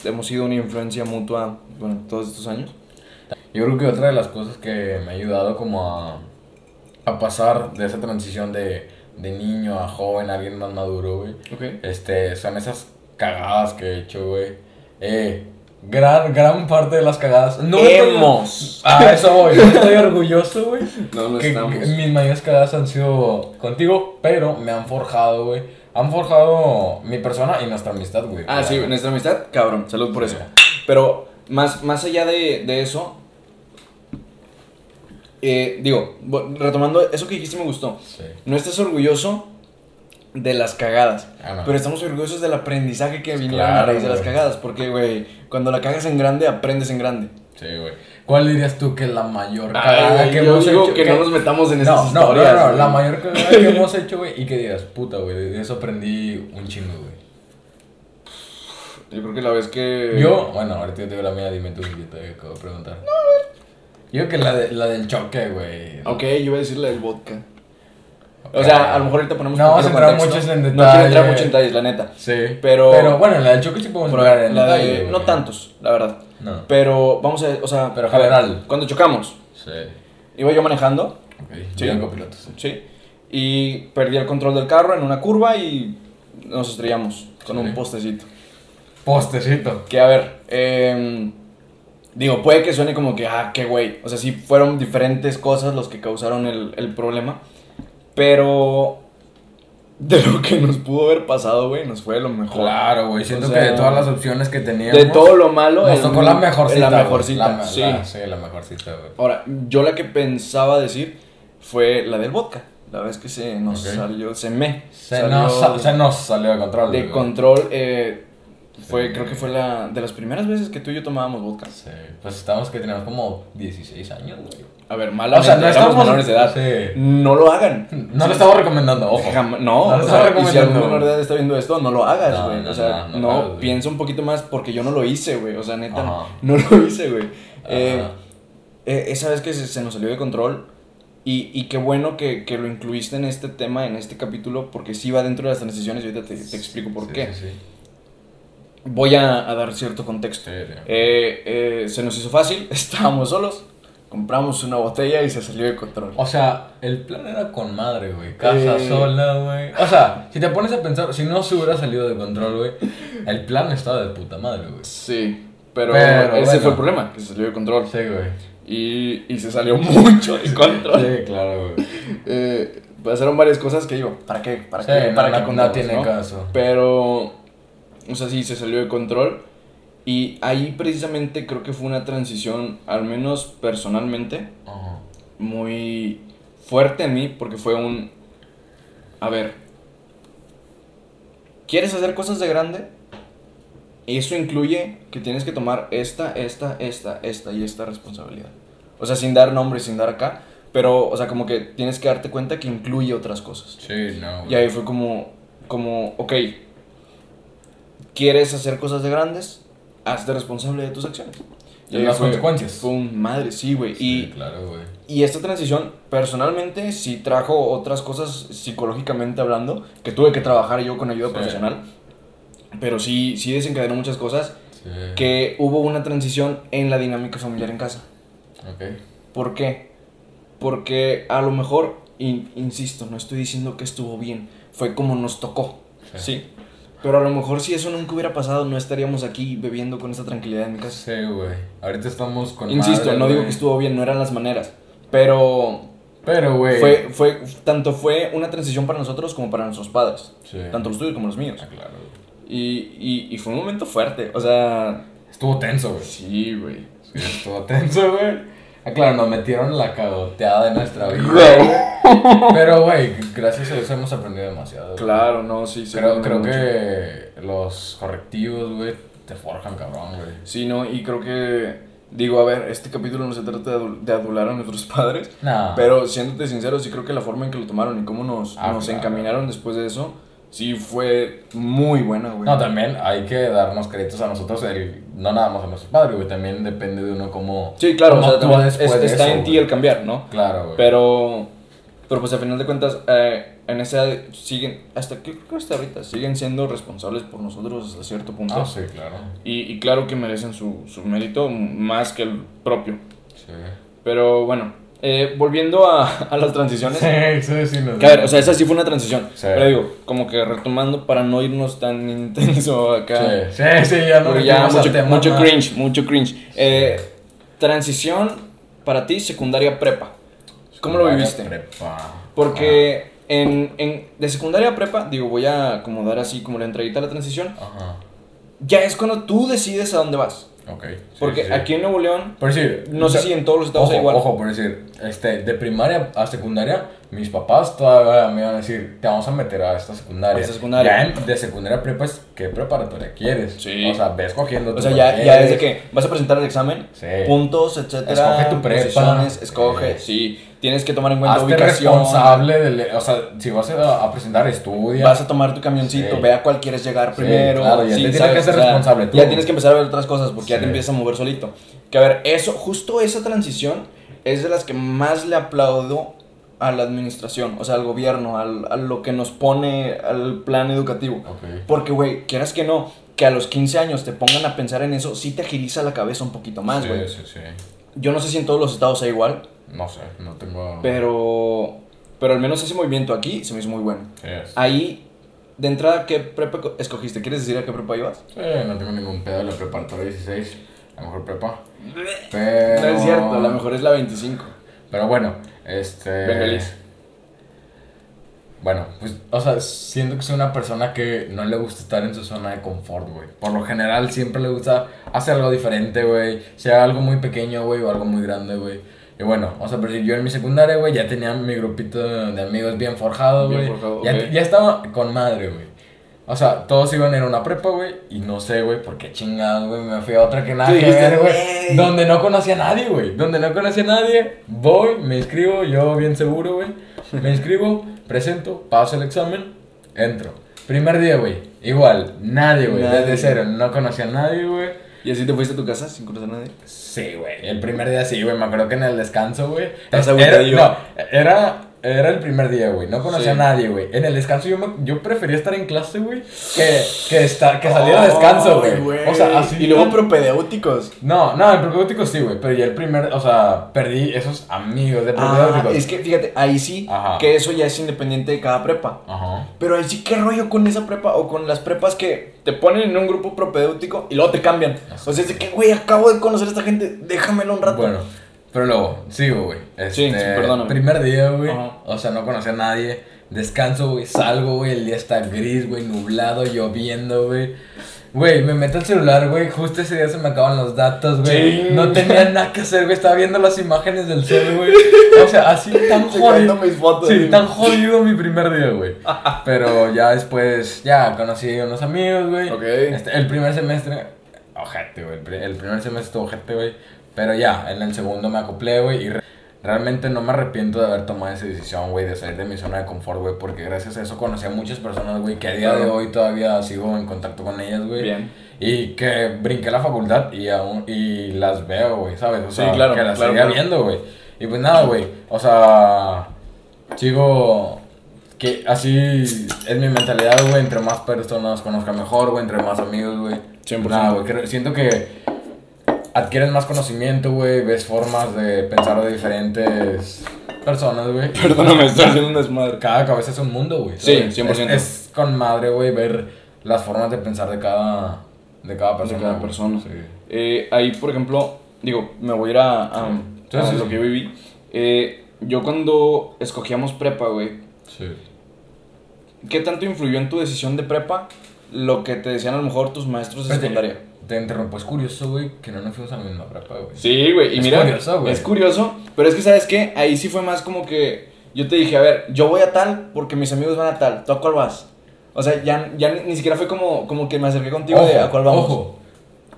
hemos sido una influencia mutua, bueno, todos estos años. Yo creo que otra de las cosas que me ha ayudado como a, a pasar de esa transición de, de niño a joven, a alguien más maduro, güey, Ok. este, son esas cagadas que he hecho, güey. Eh, gran, gran parte de las cagadas. No Hemos. A eso voy. No estoy orgulloso, güey. No lo que, estamos. que mis mayores cagadas han sido contigo, pero me han forjado, güey. Han forjado mi persona y nuestra amistad, güey. Ah, sí, nuestra amistad, cabrón, salud por Sí. eso. Pero más, más allá de, de eso, eh, digo, retomando, eso que dijiste me gustó. Sí. No estás orgulloso de las cagadas, Ah, no. pero estamos orgullosos del aprendizaje que vinieron a raíz de las cagadas. Porque, güey, cuando la cagas en grande, aprendes en grande. Sí, güey. ¿Cuál dirías tú que es la mayor Ay, cagada que yo hemos digo hecho? que no nos metamos en esas no, no, historias. no, no, güey. la mayor cagada que hemos hecho, güey, y que digas, puta, güey, de eso aprendí un chingo, güey. Yo creo que la vez que. Yo, bueno, ahorita yo te digo la mía, dime tú, yo te acabo de preguntar. Yo que la, de, la del choque, güey. Ok, yo iba a decir la del vodka. O sea, a lo mejor ahorita ponemos No vamos a entrar muchos en No quiero entrar mucho en detalles, la neta. Sí. Pero- Pero bueno, la del choque sí podemos entrar en la detalle, de, no tantos, la verdad. No. Pero vamos a, o sea, Pero general. cuando chocamos, Sí. iba yo manejando, Ok. Sí. Copiloto, sí. ¿sí? y perdí el control del carro en una curva y nos estrellamos con Sí. un postecito. Postecito. Que a ver, em, digo, puede que suene como que, ah, qué güey. O sea, sí fueron diferentes cosas los que causaron el, el problema. Pero de lo que nos pudo haber pasado, güey, nos fue lo mejor. Claro, güey. Siento O sea, que de todas las opciones que teníamos. De todo lo malo, Nos tocó la mejorcita. La mejorcita, La- sí. la- sí, la mejorcita, güey. Ahora, yo la que pensaba decir fue la del vodka. La vez que se nos salió, se me Se salió nos, se nos salió de control. de control. eh, fue, Sí. creo que fue la de las primeras veces que tú y yo tomábamos vodka. Sí, pues estábamos que teníamos como 16 años, güey. A ver, malamente, O sea, no estamos- menores de edad. sí. No lo hagan. No lo estamos recomendando, ojo. Jam- no, No lo o y si algún recomendando. menor de edad está viendo esto, no lo hagas, güey. no, o sea, no, piensa un poquito más porque yo no lo hice, güey. O sea, neta, Ajá. no lo hice, güey. Eh, eh, esa vez que se, se nos salió de control y, y qué bueno que, que lo incluiste en este tema, en este capítulo, porque sí va dentro de las transiciones y ahorita te, te explico por Sí, qué. Sí, sí. Voy a, a dar cierto contexto. Sí, sí. Eh, eh, se nos hizo fácil, estábamos solos, compramos una botella y se salió de control. O sea, el plan era con madre, güey. Casa Eh. sola, güey. O sea, si te pones a pensar, si no se hubiera salido de control, güey, el plan estaba de puta madre, güey. Sí, pero, Pero ese bueno. fue el problema, que se salió de control. Sí, güey. Y, y se salió mucho de control. Sí, claro, güey. Eh, pasaron varias cosas que digo, ¿para qué? ¿Para Sí, qué? no, ¿Para no- qué no contamos, tiene caso. Pero, o sea, sí, se salió de control. Y ahí precisamente creo que fue una transición, al menos personalmente, muy fuerte en mí, porque fue un... A ver, ¿quieres hacer cosas de grande? Eso incluye que tienes que tomar esta, esta, esta, esta y esta responsabilidad. O sea, sin dar nombres, sin dar acá, pero, o sea, como que tienes que darte cuenta que incluye otras cosas. Sí, no. Y ahí fue como, como, ok, ¿quieres hacer cosas de grandes? Hazte responsable de tus acciones. Ahí las consecuencias. Fue un madre, sí, güey. Sí, y, claro, güey. y esta transición, personalmente, sí trajo otras cosas psicológicamente hablando, que tuve que trabajar yo con ayuda Sí. profesional. Pero sí, sí desencadenó muchas cosas. Sí. Que hubo una transición en la dinámica familiar en casa. Ok. ¿Por qué? Porque a lo mejor, in- insisto, no estoy diciendo que estuvo bien, fue como nos tocó, Sí. Pero a lo mejor si eso nunca hubiera pasado, no estaríamos aquí bebiendo con esta tranquilidad en mi casa. Sí, güey. Ahorita estamos con Insisto, madre, no digo que estuvo bien, no eran las maneras, pero Pero, güey. fue, fue, tanto fue una transición para nosotros como para nuestros padres, Sí. tanto los tuyos como los míos. Ah, claro, güey. Y, y, y fue un momento fuerte, o sea, Estuvo tenso, güey. sí, güey. Sí, estuvo tenso, güey. Ah, claro, nos metieron la cagoteada de nuestra vida. Pero, güey, gracias a eso hemos aprendido demasiado. Claro, no, sí, sí. Creo, creo mucho. que los correctivos, güey, te forjan, cabrón, güey. Sí, no, y creo que, digo, a ver, este capítulo no se trata de, adul- de adular a nuestros padres, Nah. pero siéndote sincero, sí creo que la forma en que lo tomaron y cómo nos, Ah, nos claro. encaminaron después de eso, sí fue muy buena, güey. No, también hay que darnos créditos a nosotros, el- no nada más a nuestros padres, güey, también depende de uno cómo... Sí, claro, o sea, es- de está eso, en ti el cambiar, ¿no? Claro, güey. Pero, pero pues al final de cuentas, eh, en esa edad siguen, hasta que creo que hasta ahorita, siguen siendo responsables por nosotros hasta cierto punto. Ah, sí, claro. y, y claro que merecen su, su mérito más que el propio. Sí. Pero bueno, eh, volviendo a, a las transiciones. Sí, sí, sí. Que a ver, o sea, esa sí fue una transición. Sí. Pero digo, como que retomando para no irnos tan intenso acá. Sí, sí, sí, ya no ya mucho, cringe, mucho cringe. Eh, transición para ti, secundaria prepa. ¿Cómo lo viviste? prepa. Porque en, en, de secundaria a prepa, digo, voy a acomodar así como la entradita a la transición. Ajá. Ya es cuando tú decides a dónde vas. Ok. sí, Porque sí, aquí en Nuevo León, Por decir, no sé o sea, si en todos los estados ojo, es igual. Ojo, por decir, este, de primaria a secundaria, mis papás todavía me iban a decir, te vamos a meter a esta secundaria. A esta secundaria. Ya de secundaria prepa es, ¿qué preparatoria quieres? Sí. O sea, ves cogiendo o sea, ya, ya quieres. es de que vas a presentar el examen, Sí. puntos, etcétera. Escoge tu prepa. escoge, Sí. sí. Tienes que tomar en cuenta Hazte ubicación. responsable del, o sea, si vas a, a presentar, estudia. Vas a tomar tu camioncito, Sí. ve a cuál quieres llegar primero. claro, ya tienes ¿sabes? que hacer O sea, responsable tú. Ya tienes que empezar a ver otras cosas porque ya te empiezas a mover solito. Que a ver, eso, justo esa transición es de las que más le aplaudo a la administración, o sea, al gobierno, al, a lo que nos pone al plan educativo. Ok. Porque, güey, quieras que no, que a los 15 años te pongan a pensar en eso, sí te agiliza la cabeza un poquito más, Sí, güey. sí, sí. Yo no sé si en todos los estados sea igual, No sé, no tengo... pero, Pero al menos ese movimiento aquí se me hizo muy bueno. Yes. Ahí, de entrada, ¿qué prepa co- escogiste? ¿Quieres decir a qué prepa ibas? Sí, no tengo ningún pedo la preparatoria 16, la mejor prepa. Pero... No es cierto, la mejor es la 25. Pero bueno, este... Venga, Liz. Bueno, pues, o sea, siento que soy una persona que no le gusta estar en su zona de confort, güey. Por lo general siempre le gusta hacer algo diferente, güey. Sea algo muy pequeño, güey, o algo muy grande, güey. Y bueno, o sea, pero yo en mi secundaria, güey, ya tenía mi grupito de amigos bien forjado, Bien güey. forjado, ya, ya estaba con madre, güey. O sea, todos iban a ir a una prepa, güey, y no sé, güey, por qué chingados, güey, me fui a otra que nada que ver, güey. Donde no conocía a nadie, güey. Donde no conocía a nadie, voy, me inscribo, yo bien seguro, güey. Me inscribo, presento, paso el examen, entro. Primer día, güey, igual, nadie, güey, desde cero, no conocía a nadie, güey. ¿Y así te fuiste a tu casa sin conocer a nadie? Sí, güey, el primer día sí, güey, me acuerdo que en el descanso, güey. Era, no, era, era el primer día, güey, no conocía Sí. a nadie, güey. En el descanso yo, me- yo prefería estar en clase, güey, que, que, estar, que salir a descanso, Ay, güey. O sea, así. Y luego propedéuticos. No, no, en propedéutico sí, güey, pero ya el primer, o sea, perdí esos amigos de Ah, propedéuticos. es que fíjate, ahí sí, Ajá. que eso ya es independiente de cada prepa. Ajá. Pero ahí sí, ¿qué rollo con esa prepa o con las prepas que te ponen en un grupo propedéutico y luego te cambian? O sea, es de que, güey, acabo de conocer a esta gente, déjamelo un rato. Bueno, pero luego, sigo, güey. Sí, Este, sí, perdóname. Primer día, güey. O sea, no conocía a nadie. Descanso, güey. Salgo, güey. El día está gris, güey. Nublado, lloviendo, güey. Güey, me meto el celular, güey. Justo ese día se me acaban los datos, güey. Sí. No tenía nada que hacer, güey. Estaba viendo las imágenes del cel, güey. O sea, así tan jodido. mis fotos. Sí, tan jodido mi primer día, güey. Pero ya después, ya conocí a unos amigos, güey. Ok. Este, el primer semestre, ojete, güey. El primer semestre estuvo ojete, güey. Pero ya, en el segundo me acoplé, güey. Y re- realmente no me arrepiento de haber tomado esa decisión, güey, de salir de mi zona de confort, güey. Porque gracias a eso conocí a muchas personas, güey, que a día de hoy todavía sigo en contacto con ellas, güey. Bien. Y que brinqué la facultad y aún y las veo, güey, ¿sabes? O Sí, sea, claro, que las claro, seguía claro. viendo, güey. Y pues nada, güey. O sea, sigo que así es mi mentalidad, güey, entre más personas conozca mejor, güey, entre más amigos, güey. 100%. Nada, güey, siento que adquieres más conocimiento, güey, ves formas de pensar de diferentes personas, güey. Perdóname, estoy haciendo un desmadre. Cada cabeza es un mundo, güey. Sí, ¿sabes? 100%. Es, es con madre, güey, ver las formas de pensar de cada, de cada persona. cada güey. persona. Sí. Eh, ahí, por ejemplo, digo, me voy a ir a, a- Sí, a lo que yo viví. Eh, yo cuando escogíamos prepa, güey, Sí. ¿qué tanto influyó en tu decisión de prepa lo que te decían a lo mejor tus maestros de secundaria? Te interrumpo, es curioso, güey, que no nos fuimos a la misma prepa, güey. Sí, güey, y Es mira, curioso, güey. es curioso, pero es que, ¿sabes qué? Ahí sí fue más como que yo te dije, a ver, yo voy a tal porque mis amigos van a tal, ¿tú a cuál vas? O sea, ya, ya ni, siquiera fue como, como que me acerqué contigo de a cuál vamos. Ojo,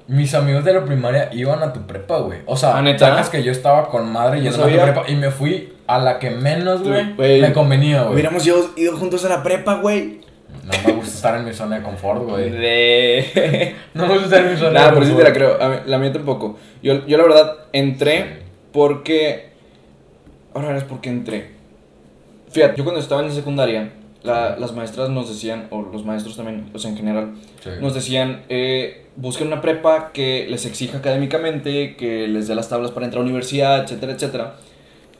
mis amigos de la primaria iban a tu prepa, güey. O sea, ¿Ah, sacas que yo estaba con madre yendo a tu prepa y me fui a la que menos, güey, me convenía, güey. Hubiéramos ido, ido juntos a la prepa, güey. No me gusta estar en mi zona de confort, güey. De... No me gusta estar en mi zona Nada, de pero sí te confort. la creo. A mí- la mía tampoco. Yo, yo la verdad entré Sí. porque. Ahora verás por qué entré. Fíjate, yo cuando estaba en la secundaria, la- las maestras nos decían, o los maestros también, o sea, en general, Sí. nos decían: eh, busquen una prepa que les exija académicamente, que les dé las tablas para entrar a la universidad, etcétera, etcétera.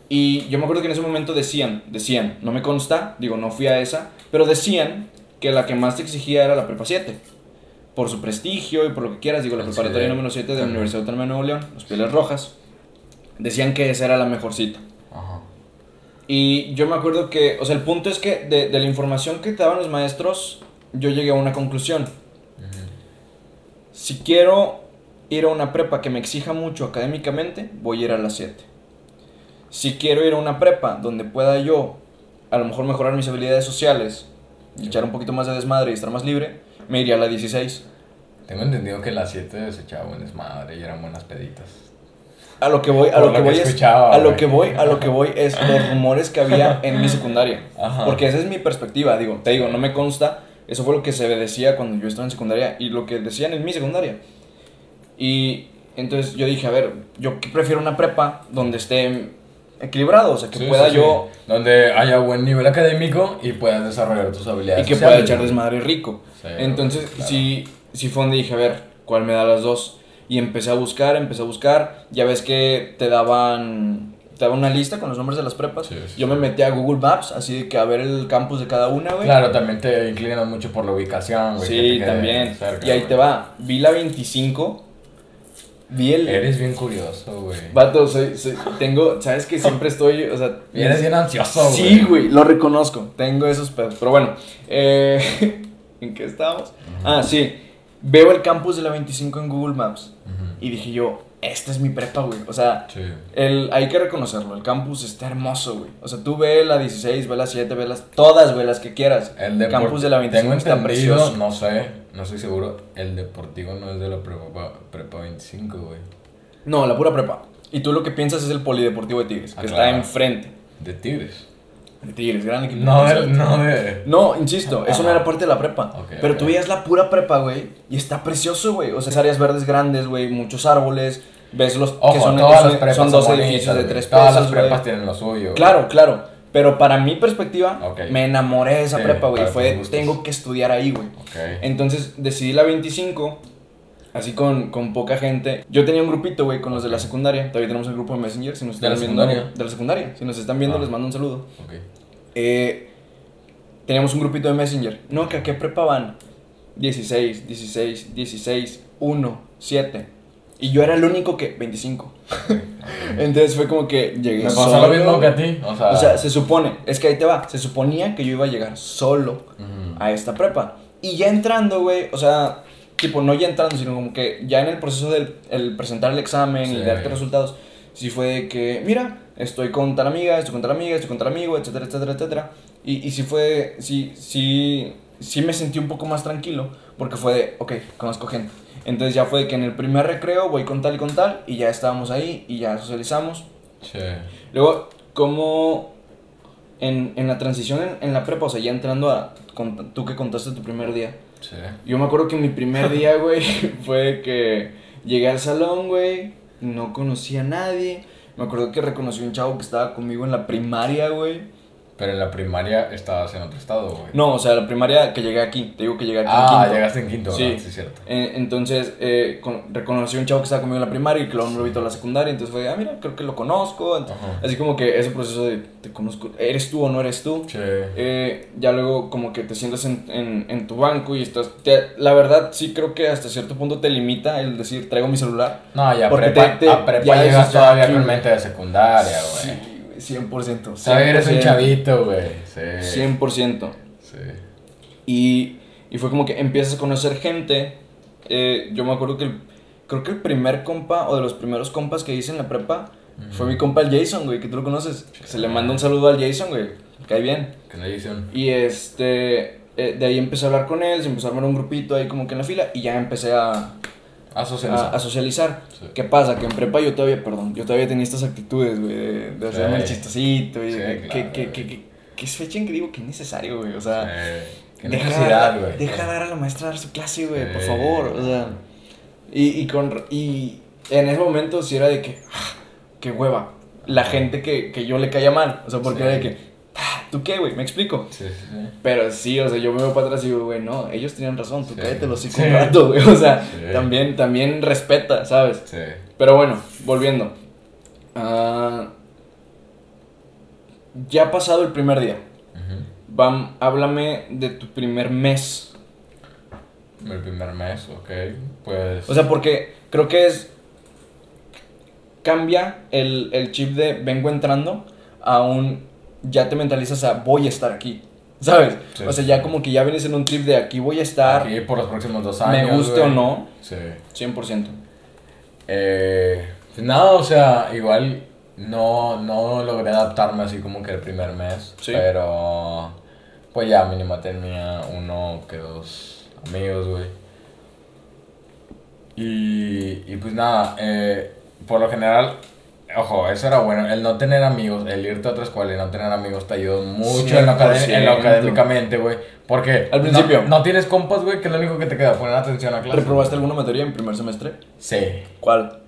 Y yo me acuerdo que en ese momento decían, decían, no me consta, digo, no fui a esa, pero decían que la que más te exigía era la prepa 7. Por su prestigio y por lo que quieras, digo, la Sí. preparatoria número 7 de la. Universidad Autónoma de Nuevo León, los Pieles Rojas. Decían que esa era la mejor cita. Ajá. Y yo me acuerdo que, o sea, el punto es que de, de la información que te daban los maestros, yo llegué a una conclusión. Si quiero ir a una prepa que me exija mucho académicamente, voy a ir a la 7. Si quiero ir a una prepa donde pueda yo a lo mejor mejorar mis habilidades sociales y echar un poquito más de desmadre y estar más libre, me iría a la 16. Tengo entendido que las 7 se echaba buen desmadre y eran buenas peditas. A lo que voy, a lo lo que que voy es a lo que voy, a lo que voy es los rumores que había en mi secundaria. Ajá. Porque esa es mi perspectiva, digo, te digo, no me consta, eso fue lo que se decía cuando yo estaba en secundaria y lo que decían en mi secundaria. Y entonces yo dije, a ver, yo prefiero una prepa donde esté equilibrado, o sea, que Sí, pueda sí, sí. yo Donde haya buen nivel académico y puedas desarrollar tus y habilidades. que pueda echar desmadre rico. Entonces, claro. sí, sí fue donde dije, a ver, ¿cuál me da las dos? Y empecé a buscar, empecé a buscar, ya ves que te daban te daba una lista con los nombres de las prepas. Sí, sí, Yo me metí a Google Maps, así de que a ver el campus de cada una, güey. Claro, también te inclinas mucho por la ubicación, güey. Sí, también. cerca, y ahí güey. te va. Vi la 25. Vi el. Eres bien curioso, güey. Vato, soy, soy- tengo, sabes que siempre estoy, o sea, eres bien ansioso, güey. Sí, güey, lo reconozco. Tengo esos pedos. Pero bueno, eh, ¿en qué estábamos? Ah, sí. Veo el campus de la 25 en Google Maps. Y dije yo, esta es mi prepa, güey. O sea, Sí. el, hay que reconocerlo. El campus está hermoso, güey. O sea, tú ve la 16, ve la 7, ve las. Todas, güey, las que quieras. El El campus de la 25 Tengo está precioso. no sé, no estoy seguro. El deportivo no es de la prepa, prepa 25, güey. No, la pura prepa. Y tú lo que piensas es el polideportivo de Tigres, que Ah, está claro. enfrente. De Tigres. De Tigres, gran equipo. No, de, no de. No, insisto, eso no era parte de la prepa. Pero ok. tú veías la pura prepa, güey, y está precioso, güey. O sea, es áreas verdes grandes, güey, muchos árboles. Ves los Ojo, que son, todas son- las prepas son dos bonitas, edificios de tres Todas pesos, las prepas güey. tienen lo suyo. Claro, claro. Pero para mi perspectiva, Ok. me enamoré de esa Sí, prepa, güey. Fue, tengo que estudiar ahí, güey. Ok. Entonces decidí la 25, así con, con poca gente. Yo tenía un grupito, güey, con los de la secundaria. Todavía tenemos el grupo de Messenger. Si nos ¿De la están viendo, secundaria? De la secundaria. Si nos están viendo, Ah. les mando un saludo. Ok. Eh, teníamos un grupito de Messenger. No, que a qué prepa van. 16, 16, 16, 1, 7. Y yo era el único que 25. Entonces fue como que llegué Me pasó solo. lo mismo que a ti. O sea, O sea, se supone, es que ahí te va, se suponía que yo iba a llegar solo ujú. a esta prepa. Y ya entrando, güey, o sea, tipo, no ya entrando, sino como que ya en el proceso del el presentar el examen y Sí. darte resultados, sí fue de que, mira, estoy con tal amiga, estoy con tal amiga, estoy con tal amigo, etcétera, etcétera, etcétera. Y, y sí fue, sí, sí, sí me sentí un poco más tranquilo, porque fue de, ok, conozco gente. Entonces ya fue que en el primer recreo voy con tal y con tal, y ya estábamos ahí, y ya socializamos. Sí. Luego, como en, en la transición en, en la prepa, o sea, ya entrando a, con- tú que contaste tu primer día, Sí. yo me acuerdo que mi primer día, güey, fue que llegué al salón, güey, no conocía a nadie. Me acuerdo que reconocí un chavo que estaba conmigo en la primaria, güey. Pero en la primaria estabas en otro estado, güey. No, o sea, la primaria que llegué aquí, te digo que llegué aquí en Ah, quinto. llegaste en quinto, Sí. Sí, es cierto. Eh, entonces, eh, con- reconocí a un chavo que estaba conmigo en la primaria y que luego lo vi toda la secundaria. Entonces fue, ah, mira, creo que lo conozco. Así como que ese proceso de, te conozco, ¿eres tú o no eres tú? Sí. Eh, ya luego como que te sientas en, en, en tu banco y estás... te- la verdad sí creo que hasta cierto punto te limita el decir, traigo mi celular. No, ya Porque prepa, te- te- a prepa ya llegas todavía aquí, con güey. mente de secundaria, Sí, güey. güey, 100%. O sea, eres un 100%, chavito, güey. Sí. 100%. Sí. Y, y fue como que empiezas a conocer gente. Eh, yo me acuerdo que el- creo que el primer compa o de los primeros compas que hice en la prepa fue mi compa el Jason, güey, que tú lo conoces. Se le manda un saludo al Jason, güey. Cae bien. Dicen. Y este, eh, de ahí empecé a hablar con él, se empezó a armar un grupito ahí como que en la fila y ya empecé a, A socializar. a, a socializar. Sí. ¿Qué pasa? Que en prepa yo todavía, perdón, yo todavía tenía estas actitudes, güey, de, de hacerme el Sí. chistosito y Sí, de- claro, que, que, que, que, es fecha en que digo que es necesario, güey, o sea... Deja, güey. deja dar a la maestra dar su clase, güey, por Sí. favor. O sea, y, y, con, y en ese momento sí era de que, ah, qué hueva. La gente que, que yo le caía mal. O sea, porque Sí. era de que, ¿tú qué, güey? Me explico. Sí, sí. Pero sí, o sea, yo me veo para atrás y digo, güey, no, ellos tenían razón, tú Sí. cállate los hocico Sí. un rato, güey. O sea, Sí. también, también respeta, ¿sabes? Sí. Pero bueno, volviendo. Ah, ya ha pasado el primer día. Vam, háblame de tu primer mes. El primer mes, ok. Pues. O sea, porque creo que es. Cambia el, el chip de vengo entrando a un. Ya te mentalizas a voy a estar aquí. ¿Sabes? Sí, o sea, ya como que ya vienes en un trip de aquí voy a estar, aquí por los próximos dos me años. guste güey. o no, Sí. 100%. Eh, pues nada, o sea, igual no, no logré adaptarme así como que el primer mes. Sí. Pero pues ya mínimo tenía uno que dos amigos, güey. Y, y pues nada, eh, por lo general, ojo, eso era bueno. El no tener amigos, el irte a otra escuela y no tener amigos te ayudó mucho en lo, en lo 100%. académicamente, güey. Porque Al principio. No, no tienes compas, güey, que es lo único que te queda, poner atención a clase. ¿Reprobaste alguna materia en primer semestre? Sí. ¿Cuál?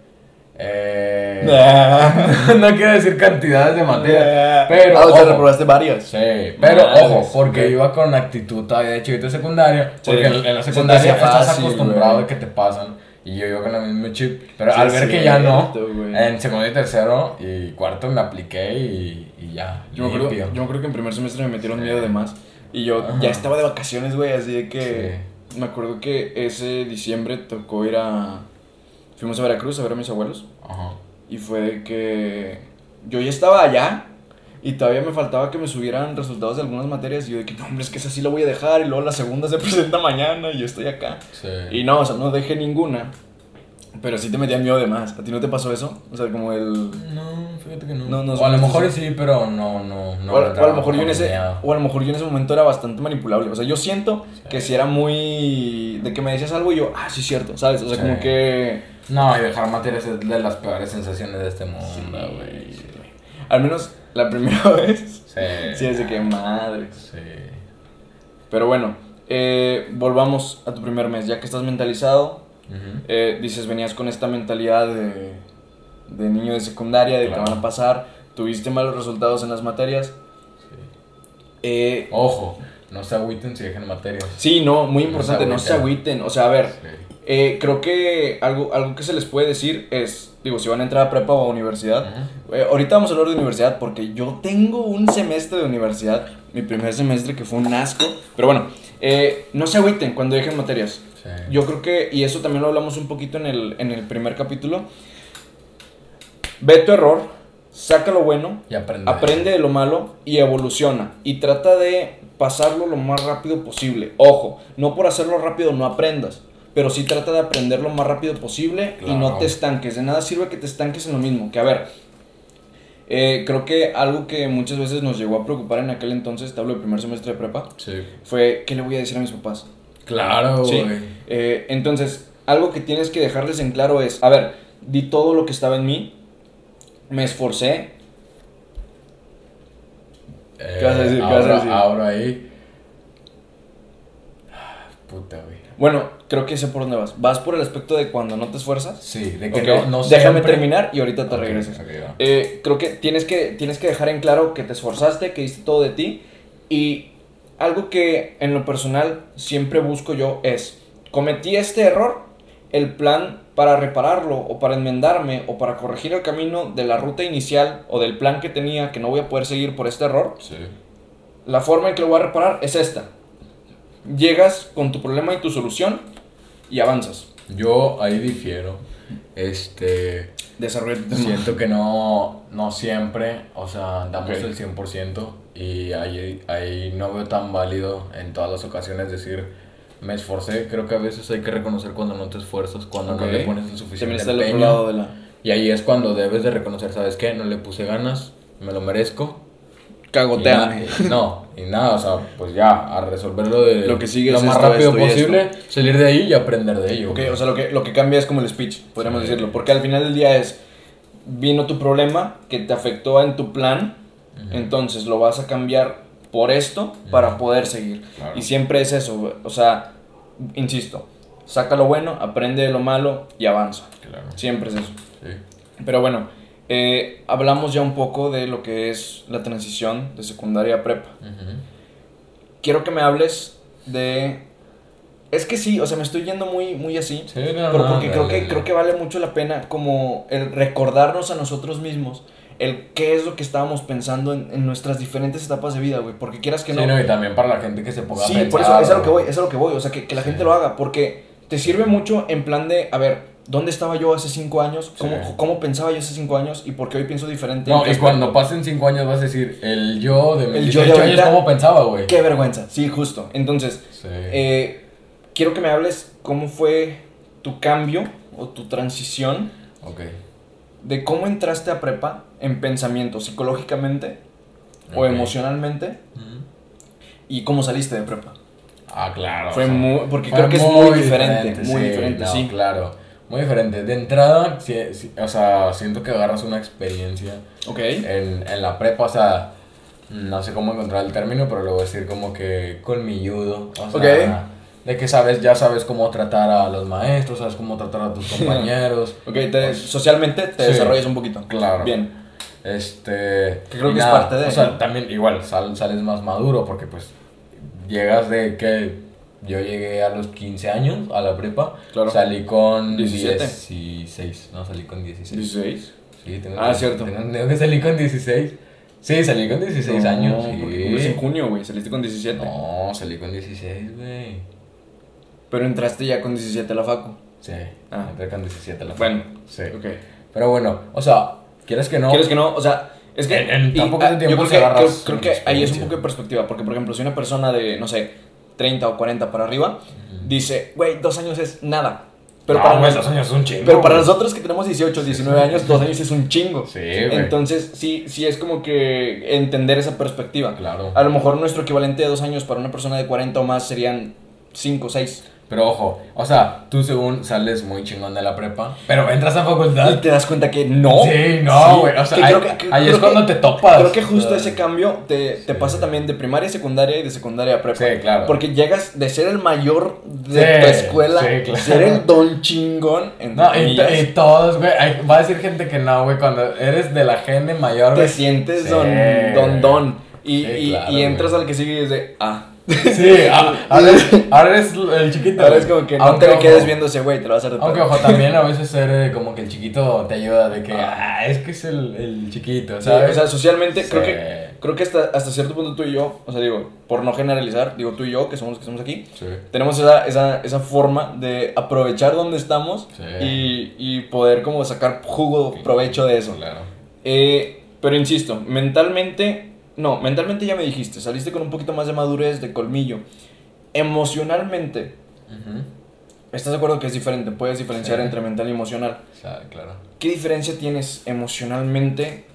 Eh, no quiero decir cantidades de materia, pero Ah, o sea, ojo, reprobaste varias. sí, pero Madres, ojo, porque ok. iba con actitud todavía de chivito secundario, Sí. porque en, en la secundaria estás fácil, acostumbrado de que te pasan Y yo iba con el mismo chip. Pero Sí, al ver que ya no, cierto, en segundo y tercero y cuarto me apliqué y, y ya. Yo limpio. yo acuerdo que en primer semestre me metieron Sí. miedo de más. Y yo Ajá. ya estaba de vacaciones, güey, así de que... Me acuerdo que ese diciembre tocó ir a... Fuimos a Veracruz a ver a mis abuelos. Ajá. Y fue de que... Yo ya estaba allá. Y todavía me faltaba que me subieran resultados de algunas materias. Y yo de que, no, hombre, es que esa sí la voy a dejar. Y luego la segunda se presenta mañana y yo estoy acá. Sí. Y no, o sea, no dejé ninguna. Pero sí te metía miedo de más. ¿A ti no te pasó eso? O sea, como el... No, fíjate que no. No, no o a lo mejor así. sí, pero no, no, no. o, a- o a lo mejor yo en ese miedo. o a lo mejor yo en ese momento era bastante manipulable o sea yo siento Sí. que si era muy de que me decías algo y yo ah sí es cierto sabes o sea Sí. como que No, y dejar materias es de las peores sensaciones de este mundo, Sí, güey. sí. al menos la primera vez Sí. sí es de que madre Sí. pero bueno eh, volvamos a tu primer mes ya que estás mentalizado eh, dices venías con esta mentalidad de, de niño de secundaria de que Claro. van a pasar tuviste malos resultados en las materias Sí. eh, Ojo, no se agüiten si dejan materias. sí no muy No se importante no se agüiten. agüiten o sea a ver Sí. Eh, creo que algo, algo que se les puede decir es, digo, si van a entrar a prepa o a universidad, eh, ahorita vamos a hablar de universidad porque yo tengo un semestre de universidad, mi primer semestre que fue un asco, pero bueno, eh, no se agüiten cuando dejen materias. Sí. Yo creo que, y eso también lo hablamos un poquito en el, en el primer capítulo, ve tu error, saca lo bueno, Y aprende. aprende de lo malo y evoluciona. Y trata de pasarlo lo más rápido posible. Ojo, no por hacerlo rápido no aprendas. Pero sí trata de aprender lo más rápido posible y no te estanques. De nada sirve que te estanques en lo mismo. Que a ver, eh, creo que algo que muchas veces nos llegó a preocupar en aquel entonces, te hablo del primer semestre de prepa, Sí. fue ¿qué le voy a decir a mis papás? Claro, Sí. güey. Eh, entonces, algo que tienes que dejarles en claro es, a ver, di todo lo que estaba en mí, me esforcé, Eh, ¿Qué vas a decir? ¿Qué ahora, vas a decir? Ahora ahí. Ah, Puta, güey. Bueno, creo que sé por dónde vas. Vas por el aspecto de cuando no te esfuerzas. Sí, de que Ok, no, no Déjame siempre- terminar y ahorita te Ok, regresas. ok, va. Eh, creo que tienes, que tienes que dejar en claro que te esforzaste, que diste todo de ti. Y algo que en lo personal siempre busco yo es, cometí este error, el plan para repararlo o para enmendarme o para corregir el camino de la ruta inicial o del plan que tenía que no voy a poder seguir por este error, Sí. la forma en que lo voy a reparar es esta. Llegas con tu problema y tu solución y avanzas. Yo ahí difiero. Este. Tema. Siento que no, no siempre, o sea, damos Ok. el 100% y ahí, ahí no veo tan válido en todas las ocasiones decir, me esforcé. Creo que a veces hay que reconocer cuando no te esfuerzas, cuando Ok. no le pones el También suficiente está el otro empeño. lado de la... Y ahí es cuando debes de reconocer, ¿sabes qué? No le puse ganas, me lo merezco. Y na- y no, y nada, o sea, pues ya, a resolverlo de Lo que sigue lo es más esto, rápido esto posible, salir de ahí y aprender de ello. Ok, o sea, lo que, lo que cambia es como el speech, podríamos Sí. decirlo. Porque al final del día es, vino tu problema que te afectó en tu plan, entonces lo vas a cambiar por esto para Ujú. poder seguir. Claro. Y siempre es eso, o sea, insisto, saca lo bueno, aprende de lo malo y avanza. Claro. Siempre es eso. Sí. Pero bueno, eh, hablamos ya un poco de lo que es la transición de secundaria a prepa. Ujú. Quiero que me hables de... Es que sí, o sea, me estoy yendo muy, muy así. Sí, no, Pero no, porque creo dale, que, dale. creo que vale mucho la pena como el recordarnos a nosotros mismos el qué es lo que estábamos pensando en, en nuestras diferentes etapas de vida, güey. Porque quieras que Sí, no... no, y también para la gente que se ponga a Sí, pensar. por eso es a lo que voy, es a lo que voy. O sea, que, que la Sí. gente lo haga. Porque te sirve mucho en plan de, a ver, ¿dónde estaba yo hace cinco años? ¿Cómo, Sí. cómo pensaba yo hace cinco años? ¿Y por qué hoy pienso diferente? No, ¿En y cuando pasen 5 años vas a decir, el yo de mis El yo de 18 años, ahorita- ¿cómo pensaba, güey? Qué vergüenza. Sí, justo. Entonces, Sí. eh, quiero que me hables cómo fue tu cambio o tu transición ok. de cómo entraste a prepa en pensamiento, psicológicamente o emocionalmente y cómo saliste de prepa. Ah, claro. Fue o sea, muy, porque fue creo que es muy diferente, muy sí, diferente, no, sí. claro. Muy diferente. De entrada, sí, sí, o sea, siento que agarras una experiencia Ok. en, en la prepa, o sea, no sé cómo encontrar el término, pero le voy a decir como que colmilludo. O sea, de que sabes, ya sabes cómo tratar a los maestros, sabes cómo tratar a tus compañeros. Ok, te- socialmente te Sí. desarrollas un poquito. Claro. Bien. Este. Que creo que es nada, parte de, O sea, también igual sal- sales más maduro porque pues llegas de que yo llegué a los 15 años a la prepa. Claro. Salí con 17. 16. No, salí con 16. 16. Sí, tengo Ah, que, cierto. Tengo, tengo que salir con 16. Sí, salí con 16 No, años. Sí. en junio, güey. Saliste con 17. No, salí con 16, güey. Pero entraste ya con 17 a la facu. Sí. Ah. Entré con 17 a la Bueno, Sí. ok. Pero bueno, o sea, ¿quieres que no? ¿Quieres que no? O sea, es que. En- en tan poco tiempo yo creo que, agarras creo, creo que ahí es un poco de perspectiva. Porque, por ejemplo, si una persona de, no sé, 30 o 40 para arriba dice, güey, dos años es nada. Pero No, para nos- dos años es un chingo. Pero para güey. nosotros que tenemos 18, 19 años, dos años es un chingo. Sí, güey. Entonces, sí, sí es como que entender esa perspectiva. Claro. A lo mejor nuestro equivalente de dos años para una persona de 40 o más serían 5 o 6. Pero ojo, o sea, tú según sales muy chingón de la prepa, pero entras a Y facultad. te das cuenta que no. Sí, no, güey. O sea, Que ahí, creo que- que- ahí creo es cuando te topas. Creo que justo ese cambio te, te Sí. pasa también de primaria a secundaria y de secundaria a prepa. Sí, claro. Porque llegas de ser el mayor de Sí, tu escuela, sí, claro. ser el don chingón, No, y, y todos, güey. Va a decir gente que no, güey. Cuando eres de la gene mayor, te sientes Sí. don, don, don. Y, Sí, y- claro, y entras al que sigue y dices, ah. Sí, ah, ahora, ahora eres el chiquito. Ahora es como que no Aunque, te le quedes viendo ese güey, te lo vas a hacer Aunque, ojo, también a veces ser eh, como que el chiquito te ayuda de que, ah, es que es el, el chiquito, Sí, o sea, socialmente creo que creo que hasta, hasta cierto punto tú y yo, o sea, digo, por no generalizar, digo tú y yo, que somos los que estamos aquí, Sí. tenemos esa, esa, esa forma de aprovechar donde estamos y, y poder como sacar jugo, provecho de eso. Claro. Eh, pero insisto, mentalmente, no, mentalmente ya me dijiste, saliste con un poquito más de madurez, de colmillo. Emocionalmente, Ujú. ¿estás de acuerdo que es diferente? Puedes diferenciar Sí. entre mental y emocional. Claro. ¿Qué diferencia tienes emocionalmente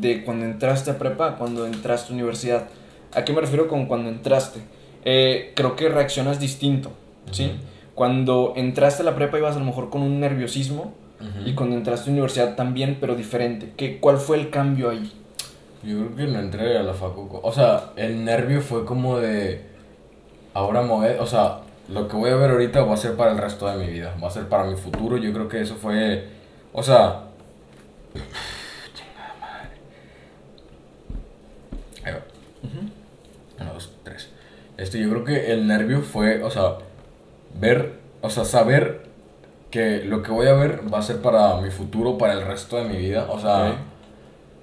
de cuando entraste a prepa cuando entraste a universidad? ¿A qué me refiero con cuando entraste? Eh, creo que reaccionas distinto, ¿sí? Ujú. Cuando entraste a la prepa ibas a lo mejor con un nerviosismo Ujú. y cuando entraste a universidad también, pero diferente. ¿Qué, ¿Cuál fue el cambio ahí? Yo creo que no entré a la facu. O sea, el nervio fue como de. Ahora a- O sea, lo que voy a ver ahorita va a ser para el resto de mi vida. Va a ser para mi futuro. Yo creo que eso fue. O sea. Chingada madre. Ahí va. Uno, dos, tres. Este, yo creo que el nervio fue. O sea, ver. O sea, saber que lo que voy a ver va a ser para mi futuro, para el resto de mi vida. O sea.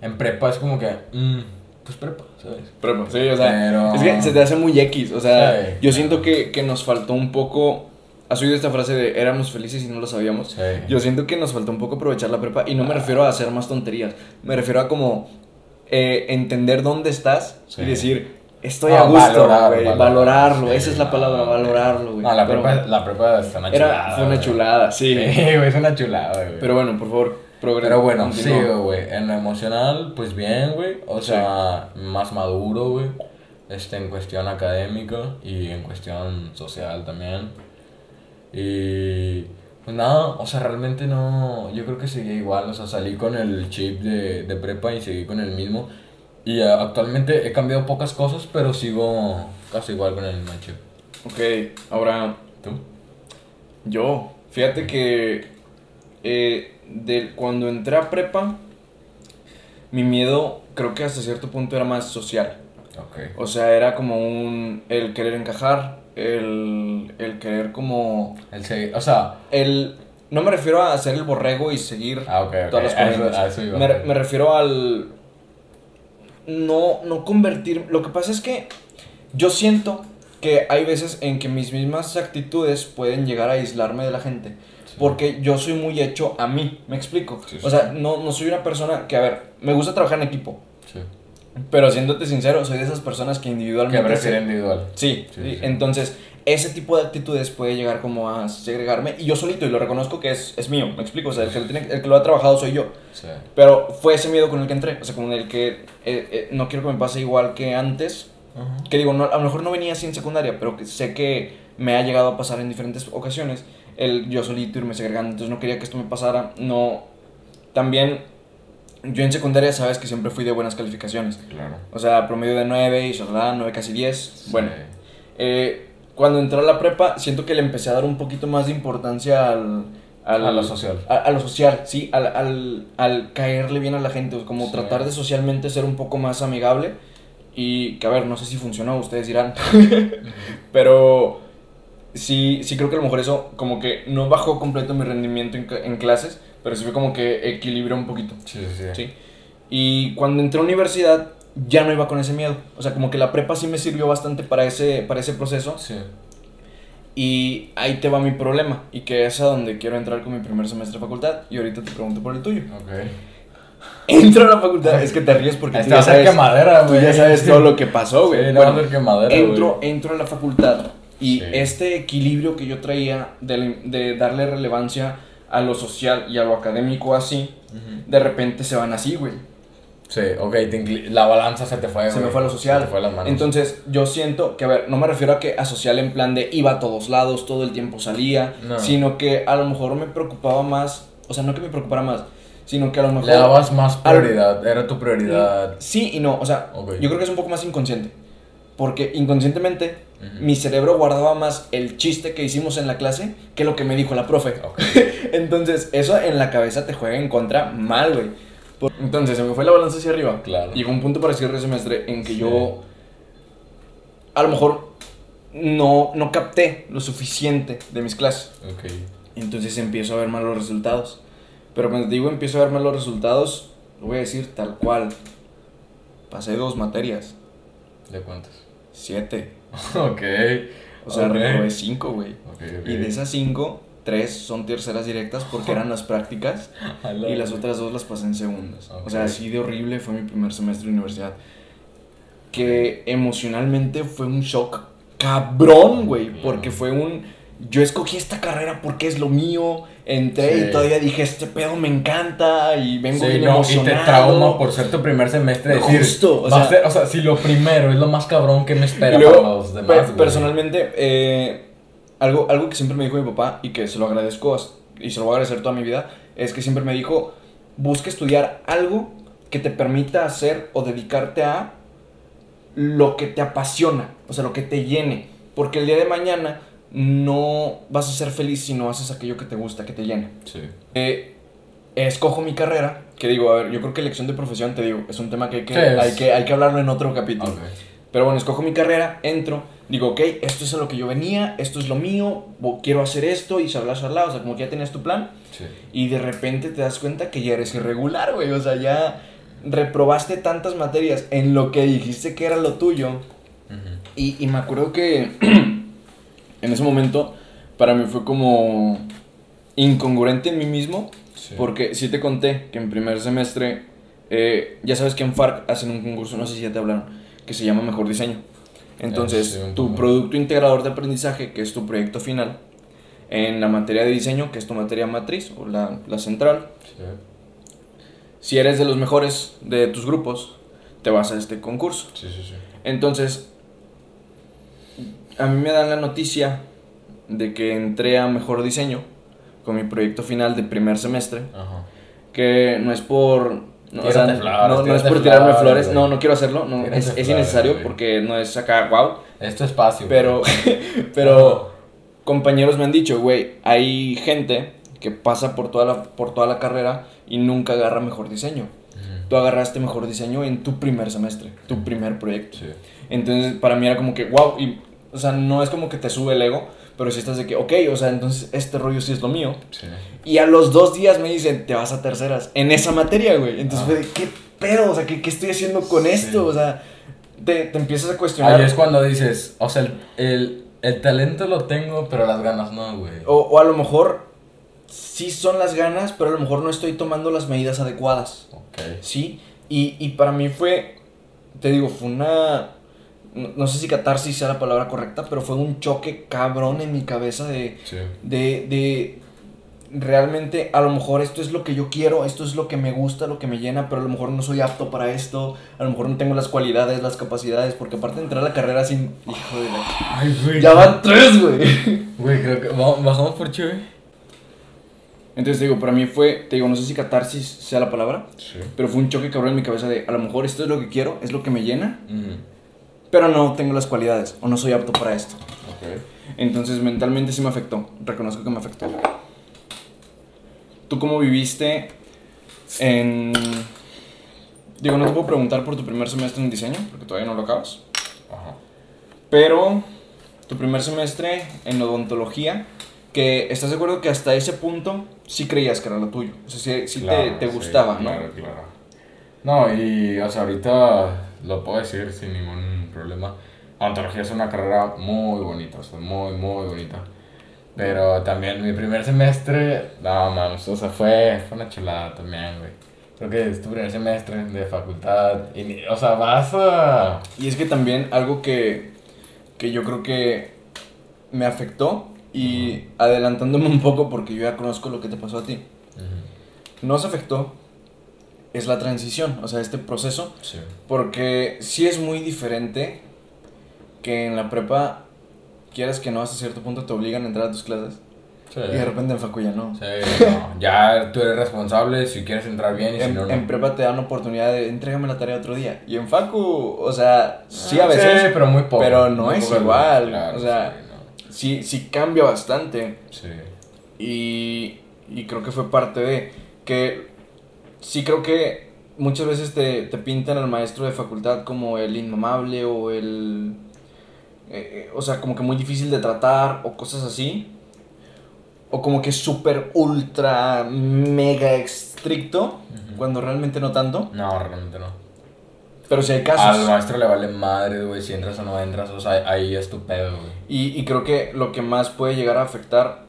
En prepa es como que, mm, pues prepa, ¿sabes? Prepa, sí, o sea, Pero- es que se te hace muy X, o sea, Sí, yo siento que, que nos faltó un poco, has oído esta frase de éramos felices y no lo sabíamos, Sí. yo siento que nos faltó un poco aprovechar la prepa y no me refiero a hacer más tonterías, me refiero a como eh, entender dónde estás Sí. y decir, estoy Ah, a gusto, valorar, valorar, valorarlo, sí, esa es la palabra, valorarlo, güey. No, la Pero prepa, la prepa está una era, chulada. fue una chulada, sí. Güey, es una chulada, güey. Pero bueno, por favor, Pero bueno, sí, continúa. güey. En lo emocional, pues bien, güey. O Sí. sea, más maduro, güey. Este, en cuestión académica y en cuestión social también. Y. Pues nada, o sea, realmente no. Yo creo que seguí igual. O sea, salí con el chip de, de prepa y seguí con el mismo. Y ah, actualmente he cambiado pocas cosas, pero sigo casi igual con el mismo chip. Ok, ahora ¿Tú? Yo, fíjate que eh, de, cuando entré a prepa, mi miedo creo que hasta cierto punto era más social. O sea, era como un, el querer encajar, el, el querer como, El segui- o sea, el, no me refiero a hacer el borrego y seguir ah, todas las corrientes. a. Me, me refiero al, no, no convertir, lo que pasa es que yo siento que hay veces en que mis mismas actitudes pueden llegar a aislarme de la gente. Sí. Porque yo soy muy hecho a mí, ¿me explico? Sí, sí, o sea, no, no soy una persona que, a ver, me gusta trabajar en equipo. Sí. Pero siéndote sincero, soy de esas personas que Que individualmente... prefiere se- individual. Sí, entonces ese tipo de actitudes puede llegar como a segregarme y yo solito, y lo reconozco que es, es mío, ¿me explico? O sea, el que, lo tiene- el que lo ha trabajado soy yo. Sí. Pero fue ese miedo con el que entré, o sea, con el que eh, eh, no quiero que me pase igual que antes. Que digo, no, a lo mejor no venía así en secundaria, pero que sé que me ha llegado a pasar en diferentes ocasiones. El yo solito irme segregando, entonces no quería que esto me pasara. No. También, yo en secundaria sabes que siempre fui de buenas calificaciones. Claro. O sea, promedio de 9 y shalala, 9 casi 10. Bueno, eh, cuando entré a la prepa, siento que le empecé a dar un poquito más de importancia al... al- A lo social. A, a lo social, sí, al, al, al caerle bien a la gente, como Sí. tratar de socialmente ser un poco más amigable. Y que, a ver, no sé si funcionó, ustedes dirán. Pero sí, sí creo que a lo mejor eso como que no bajó completo mi rendimiento en, en clases, pero sí fue como que equilibró un poquito. Sí, sí, sí. Sí. Y cuando entré a universidad ya no iba con ese miedo. O sea, como que la prepa sí me sirvió bastante para ese, para ese proceso. Sí. Y ahí te va mi problema. Y que es a donde quiero entrar con mi primer semestre de facultad. Y ahorita te pregunto por el tuyo. Ok. Entro a la facultad. Es que te ríes porque tú ya sabes, quemadera, tú ya sabes todo lo que pasó, güey. Sí, no Bueno, entro, entro a la facultad. Y Sí. este equilibrio que yo traía de, de darle relevancia a lo social y a lo académico así, Ujú. de repente se van así, güey. Sí, ok, la balanza se te fue, Se me güey. fue a lo social. Se te fue a las manos. Entonces, yo siento que, a ver, no me refiero a que a social en plan de iba a todos lados, todo el tiempo salía, No. sino que a lo mejor me preocupaba más, o sea, no que me preocupara más, sino que a lo mejor... Le dabas más al- prioridad, era tu prioridad. Sí y no, o sea, Ok. yo creo que es un poco más inconsciente. Porque inconscientemente mi cerebro guardaba más el chiste que hicimos en la clase que lo que me dijo la profe. Entonces, eso en la cabeza te juega en contra mal, güey. Por- Entonces, se me fue la balanza hacia arriba. Claro. Llegó un punto para cierre de semestre en que Sí. yo a lo mejor no, no capté lo suficiente de mis clases. Entonces empiezo a ver mal los resultados. Pero cuando te digo empiezo a ver mal los resultados, lo voy a decir tal cual. Pasé dos materias, ¿De cuántas? siete. ok. O sea, Ok. reprobé cinco, güey. Y de esas cinco, tres son terceras directas porque eran las prácticas. Y las otras dos las pasé en segundas. O sea, así de horrible fue mi primer semestre de universidad. Que emocionalmente fue un shock cabrón, güey. Porque fue un. Yo escogí esta carrera porque es lo mío. Entré Sí. y todavía dije, este pedo me encanta. Y vengo Sí, bien no, y emocionado. te trauma por ser tu primer semestre. Decir, Justo, o sea- ser- o sea, si lo primero es lo más cabrón que me espera Y luego, para los demás. personalmente, eh, algo, algo que siempre me dijo mi papá y que se lo agradezco y se lo voy a agradecer toda mi vida, es que siempre me dijo, busca estudiar algo que te permita hacer o dedicarte a lo que te apasiona, o sea, lo que te llene. Porque el día de mañana no vas a ser feliz si no haces aquello que te gusta, que te llena. Sí. Eh, escojo mi carrera, que digo, a ver, yo creo que elección de profesión, te digo, es un tema que hay que, hay que, hay que hablarlo en otro capítulo. Pero bueno, escojo mi carrera, entro, digo, ok, esto es a lo que yo venía, esto es lo mío, quiero hacer esto y shalá, shalá, o sea, como que ya tenías tu plan. Sí. Y de repente te das cuenta que ya eres irregular, güey, o sea, ya reprobaste tantas materias en lo que dijiste que era lo tuyo. Y, y me acuerdo que en ese momento para mí fue como incongruente en mí mismo, Sí. porque sí te conté que en primer semestre, eh, ya sabes que en FARC hacen un concurso, no sé si ya te hablaron, que se llama Mejor Diseño. Entonces, sí, tu producto integrador de aprendizaje, que es tu proyecto final, en la materia de diseño, que es tu materia matriz o la, la central, Sí. si eres de los mejores de tus grupos, te vas a este concurso. Sí, sí, sí. Entonces, a mí me dan la noticia de que entré a Mejor Diseño con mi proyecto final de primer semestre, Ajá. que no es por... No, o Tírate sea, flores, no, no es por tirarme flores, no, no quiero hacerlo, no, es, es flores, innecesario güey. porque no es acá, wow, Es tu espacio. pero, pero compañeros me han dicho, güey, hay gente que pasa por toda, la, por toda la carrera y nunca agarra Mejor Diseño. Tú agarraste Mejor Diseño en tu primer semestre, tu primer proyecto. Sí. Entonces, para mí era como que, wow, y, o sea, no es como que te sube el ego, pero si estás de que, ok, o sea, entonces este rollo sí es lo mío. Sí. Y a los dos días me dicen, te vas a terceras, en esa materia, güey. Entonces Ah. fue de, ¿qué pedo? O sea, ¿qué, qué estoy haciendo con esto? O sea, te, te empiezas a cuestionar. Ahí es cuando dices, o sea, el, el, el talento lo tengo, pero las ganas no, güey. O, o a lo mejor sí son las ganas, pero a lo mejor no estoy tomando las medidas adecuadas. Ok. ¿Sí? Y, y para mí fue, te digo, fue una, no, no sé si catarsis sea la palabra correcta, pero fue un choque cabrón en mi cabeza de, Sí. de, de realmente a lo mejor esto es lo que yo quiero, esto es lo que me gusta, lo que me llena, pero a lo mejor no soy apto para esto, a lo mejor no tengo las cualidades, las capacidades, porque aparte de entrar a la carrera sin... Hijo de la... Ay, güey. Ya van tres, güey. Güey, creo que ba- bajamos por Chuy. Entonces te digo, para mí fue, te digo, no sé si catarsis sea la palabra, Sí. pero fue un choque cabrón en mi cabeza de a lo mejor esto es lo que quiero, es lo que me llena. Pero no tengo las cualidades o no soy apto para esto. Ok. Entonces mentalmente sí me afectó, reconozco que me afectó. ¿Tú cómo viviste en... Digo, no te puedo preguntar por tu primer semestre en diseño, porque todavía no lo acabas, Ajá. pero tu primer semestre en odontología, que estás de acuerdo que hasta ese punto sí creías que era lo tuyo. O sea, sí, sí te, Claro, te gustaba, ¿no? Claro, claro. No, y o sea, ahorita lo puedo decir sin ningún problema. Odontología es una carrera muy bonita, o sea, muy, muy bonita. Pero también mi primer semestre, no mames, o sea, fue, fue una chulada también, güey. Creo que es tu primer semestre de facultad. Y, o sea, vas a. Y es que también algo que, que yo creo que me afectó y adelantándome un poco porque yo ya conozco lo que te pasó a ti. Nos afectó es la transición, o sea, este proceso, Sí. porque sí es muy diferente que en la prepa quieras que no hasta cierto punto te obligan a entrar a tus clases Sí. y de repente en facu ya no. Sí, no, Ya tú eres responsable si quieres entrar bien y si En, no, no. en prepa te dan oportunidad de entrégame la tarea otro día. Y en facu, o sea, sí a veces, Ah, Sí, pero muy poco. pero no muy es igual, claro, o sea, sí, no. sí, sí cambia bastante. Sí. Y, y creo que fue parte de que sí creo que muchas veces te, te pintan al maestro de facultad como el inmamable o el... eh, eh, o sea, como que muy difícil de tratar o cosas así. O como que súper, ultra, mega estricto, Ujú. cuando realmente no tanto. No, realmente no. Pero sí hay Al casos. maestro le vale madre, güey, si entras o no entras, o sea, ahí es tu pedo, güey. Y, y creo que lo que más puede llegar a afectar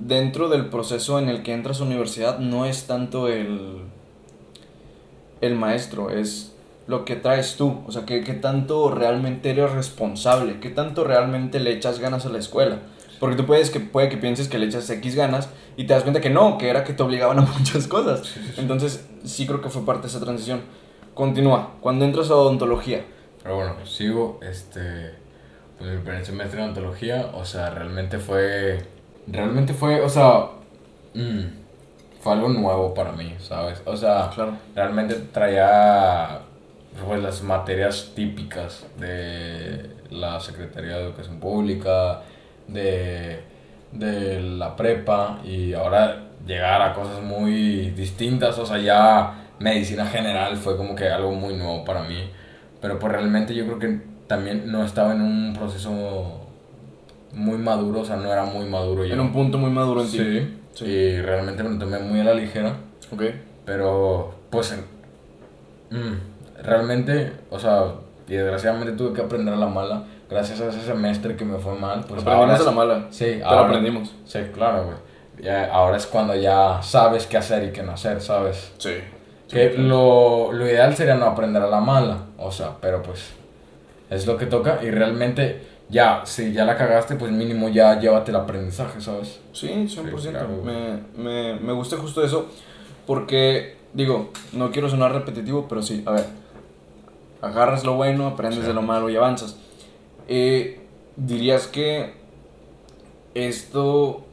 dentro del proceso en el que entras a universidad no es tanto el, el maestro, es lo que traes tú. O sea, que, que tanto realmente eres responsable, que tanto realmente le echas ganas a la escuela. Porque tú puedes que, puede que pienses que le echas X ganas y te das cuenta que no, que era que te obligaban a muchas cosas. Entonces, sí creo que fue parte de esa transición. Continúa, cuando entras a odontología. Pero bueno, sigo, este, pues mi primer semestre de ontología, o sea, realmente fue, realmente fue, o sea, mm, fue algo nuevo para mí, ¿sabes? O sea, Claro. realmente traía, pues, las materias típicas de la Secretaría de Educación Pública, de, de la prepa, y ahora llegar a cosas muy distintas, o sea, ya medicina general fue como que algo muy nuevo para mí. Pero pues realmente yo creo que también no estaba en un proceso muy maduro, o sea, no era muy maduro yo. En un punto muy maduro en ti. Sí, Sí. y realmente me lo tomé muy a la ligera. Ok. Pero, pues, mm, realmente, o sea, y desgraciadamente tuve que aprender a la mala. Gracias a ese semestre que me fue mal, pues Aprendimos ahora a la es- mala. Sí, Pero ahora- aprendimos. Sí, claro, güey. Ahora es cuando ya sabes qué hacer y qué no hacer, ¿sabes? Sí. Que lo, lo ideal sería no aprender a la mala, o sea, pero pues es lo que toca y realmente ya, si ya la cagaste, pues mínimo ya llévate el aprendizaje, ¿sabes? Sí, 100%. Sí, claro. me, me, me gusta justo eso. Porque, digo, no quiero sonar repetitivo, pero sí, a ver. Agarras lo bueno, aprendes Sí. de lo malo y avanzas. Eh, dirías que esto,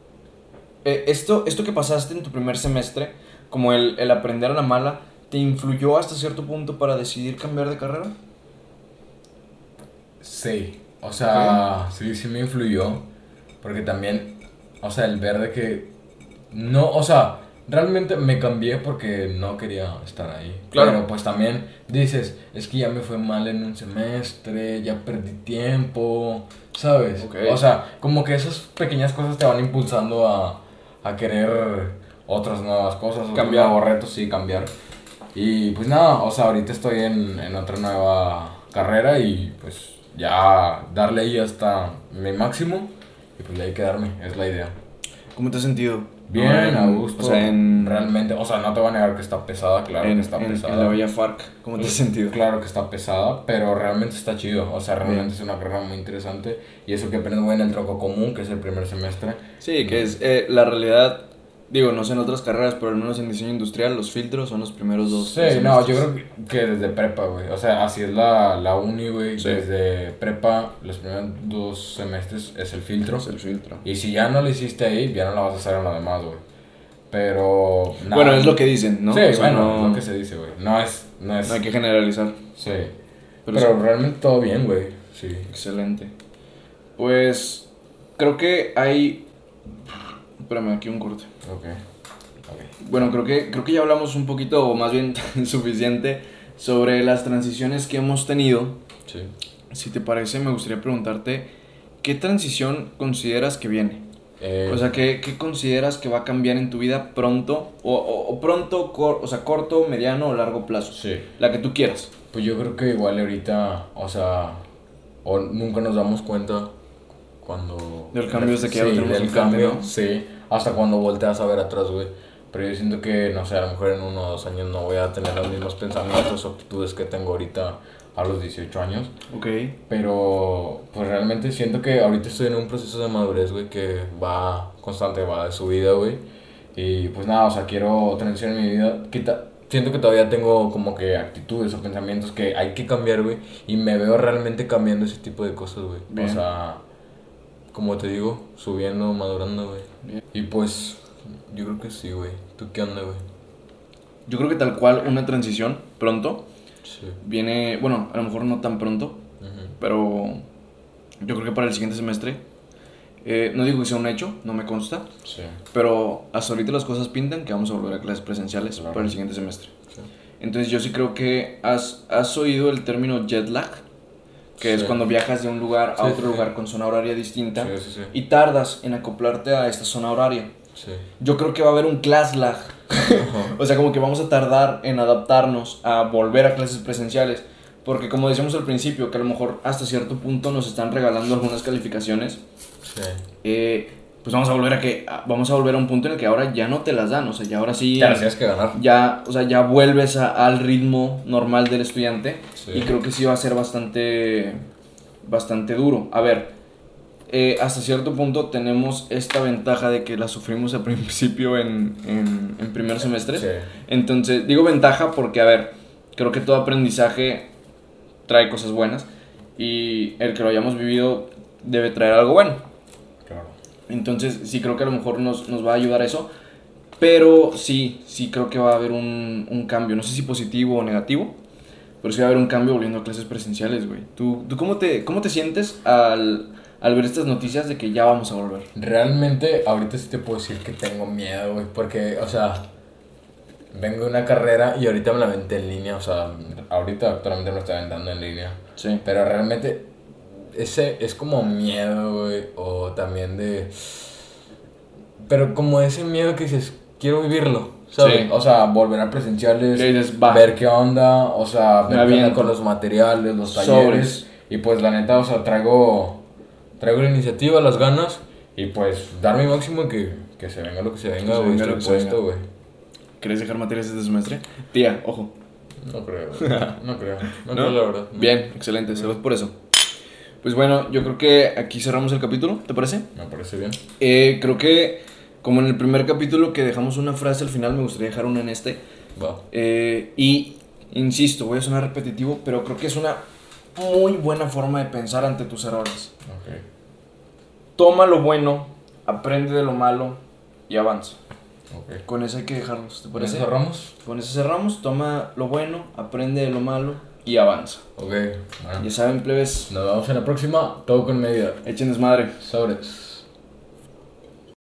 eh, esto, esto que pasaste en tu primer semestre, como el, el aprender a la mala, ¿te influyó hasta cierto punto para decidir cambiar de carrera? Sí, o sea, sí, sí me influyó, porque también, o sea, el ver de que, no, o sea, realmente me cambié porque no quería estar ahí. Claro. Pero pues también dices, es que ya me fue mal en un semestre, ya perdí tiempo, ¿sabes? Ok. O sea, como que esas pequeñas cosas te van impulsando a, a querer otras nuevas cosas, Cambiar. nuevos retos, sí, cambiar. Y pues nada, o sea, ahorita estoy en, en otra nueva carrera y pues ya darle ahí hasta mi máximo y pues ahí quedarme, es la idea. ¿Cómo te has sentido? Bien, a gusto. O sea, en, Realmente, o sea, no te voy a negar que está pesada, claro en, que está en- pesada. en la Bella Farc. ¿Cómo te has sentido? Claro que está pesada, pero realmente está chido. O sea, realmente Bien. es una carrera muy interesante. Y eso que aprendes en el tronco común, que es el primer semestre. Sí, que es eh, la realidad, digo, no sé en otras carreras, pero al menos en diseño industrial los filtros son los primeros dos. Sí, no, yo creo que- desde prepa, güey. O sea, así es la, la uni, güey. Sí. Desde prepa, los primeros dos semestres es el filtro. Es el filtro. Y si ya no lo hiciste ahí, ya no lo vas a hacer en lo demás, güey. Pero. nada. Bueno, es lo que dicen, ¿no? Sí, O sea, bueno, no, es lo que se dice, güey. No es. No es. no hay que generalizar. Sí. Pero, Pero, sí, realmente todo bien, güey. Sí. excelente. Pues creo que hay... Espérame, aquí un corte. Ok. Ok. Bueno, creo que, creo que ya hablamos un poquito, o más bien suficiente, sobre las transiciones que hemos tenido. Sí. Si te parece, me gustaría preguntarte ¿qué transición consideras que viene? Eh, O sea, ¿qué, qué consideras que va a cambiar en tu vida pronto? O, o- o pronto, cor- o sea, corto, mediano o largo plazo. sí. La que tú quieras. Pues yo creo que igual ahorita, o sea, o nunca nos damos cuenta cuando... Del cambio desde que ya lo sí, tenemos del enfrente, cambio, ¿no? sí, hasta cuando volteas a ver atrás, güey. Pero yo siento que, no sé, a lo mejor en uno o dos años no voy a tener los mismos pensamientos o actitudes que tengo ahorita a los 18 años. Ok. Pero, pues realmente siento que ahorita estoy en un proceso de madurez, güey, que va constante, va de subida, güey. Y pues nada, o sea, quiero transicionar mi vida. Quita, siento que todavía tengo como que actitudes o pensamientos que hay que cambiar, güey. Y me veo realmente cambiando ese tipo de cosas, güey. O sea, como te digo, subiendo, madurando, güey. Y pues, yo creo que sí, güey. ¿Tú qué onda, güey? Yo creo que tal cual una transición pronto Sí. viene, bueno, a lo mejor no tan pronto, pero yo creo que para el siguiente semestre, eh, no digo que sea un hecho, no me consta, Sí. pero hasta ahorita las cosas pintan que vamos a volver a clases presenciales Claro. para el siguiente semestre. Sí. Entonces yo sí creo que has, has oído el término jet lag, que es Sí. cuando viajas de un lugar a Sí, otro sí. lugar con zona horaria distinta y tardas en acoplarte a esta zona horaria. Yo creo que va a haber un class lag. o sea, como que vamos a tardar en adaptarnos a volver a clases presenciales. Porque como decíamos al principio, que a lo mejor hasta cierto punto nos están regalando algunas calificaciones, Sí. eh, pues vamos a volver a que vamos a volver a un punto en el que ahora ya no te las dan, o sea, ya ahora sí Ya las tienes que ganar. ya, o sea, ya vuelves a- al ritmo normal del estudiante Sí. y creo que sí va a ser bastante bastante duro. A ver, eh, hasta cierto punto tenemos esta ventaja de que la sufrimos al principio en, en, en primer semestre. Sí. Entonces, digo ventaja porque, a ver, creo que todo aprendizaje trae cosas buenas y el que lo hayamos vivido debe traer algo bueno. Entonces, sí creo que a lo mejor nos, nos va a ayudar eso. Pero sí, sí creo que va a haber un, un cambio. No sé si positivo o negativo. Pero sí va a haber un cambio volviendo a clases presenciales, güey. ¿Tú, tú cómo, te, cómo te sientes al, al ver estas noticias de que ya vamos a volver? Realmente, ahorita sí te puedo decir que tengo miedo, güey, porque, o sea, vengo de una carrera y ahorita me la aventé en línea, o sea, ahorita actualmente me estoy aventando en línea, Sí. pero realmente ese es como miedo, güey, o también de... Pero como ese miedo que dices, quiero vivirlo, ¿sabes? Sí. O sea, volver a presenciales, Que dices, ver qué onda, o sea, ver qué onda con los materiales, los talleres. Sobres. Y pues la neta, o sea, traigo, traigo la iniciativa, las ganas y pues dar mi máximo que, que se venga lo que se venga, güey. Estoy puesto, güey. ¿Quieres dejar materias este semestre? Tía, ojo. No creo, no creo, no, ¿No? creo la verdad. Bien, excelente. Salud por eso. Pues bueno, yo creo que aquí cerramos el capítulo, ¿te parece? Me parece bien. Eh, creo que como en el primer capítulo que dejamos una frase al final, me gustaría dejar una en este. Va. Eh, y insisto, voy a sonar repetitivo, pero creo que es una muy buena forma de pensar ante tus errores. Ok. Toma lo bueno, aprende de lo malo y avanza. Ok. Con eso hay que dejarnos, ¿te ¿Por eso parece? cerramos? Con eso cerramos, toma lo bueno, aprende de lo malo y avanza. Ok. Bueno. Ya saben, plebes, Nos vemos en la próxima. Todo con medida. echen desmadre. Sobres.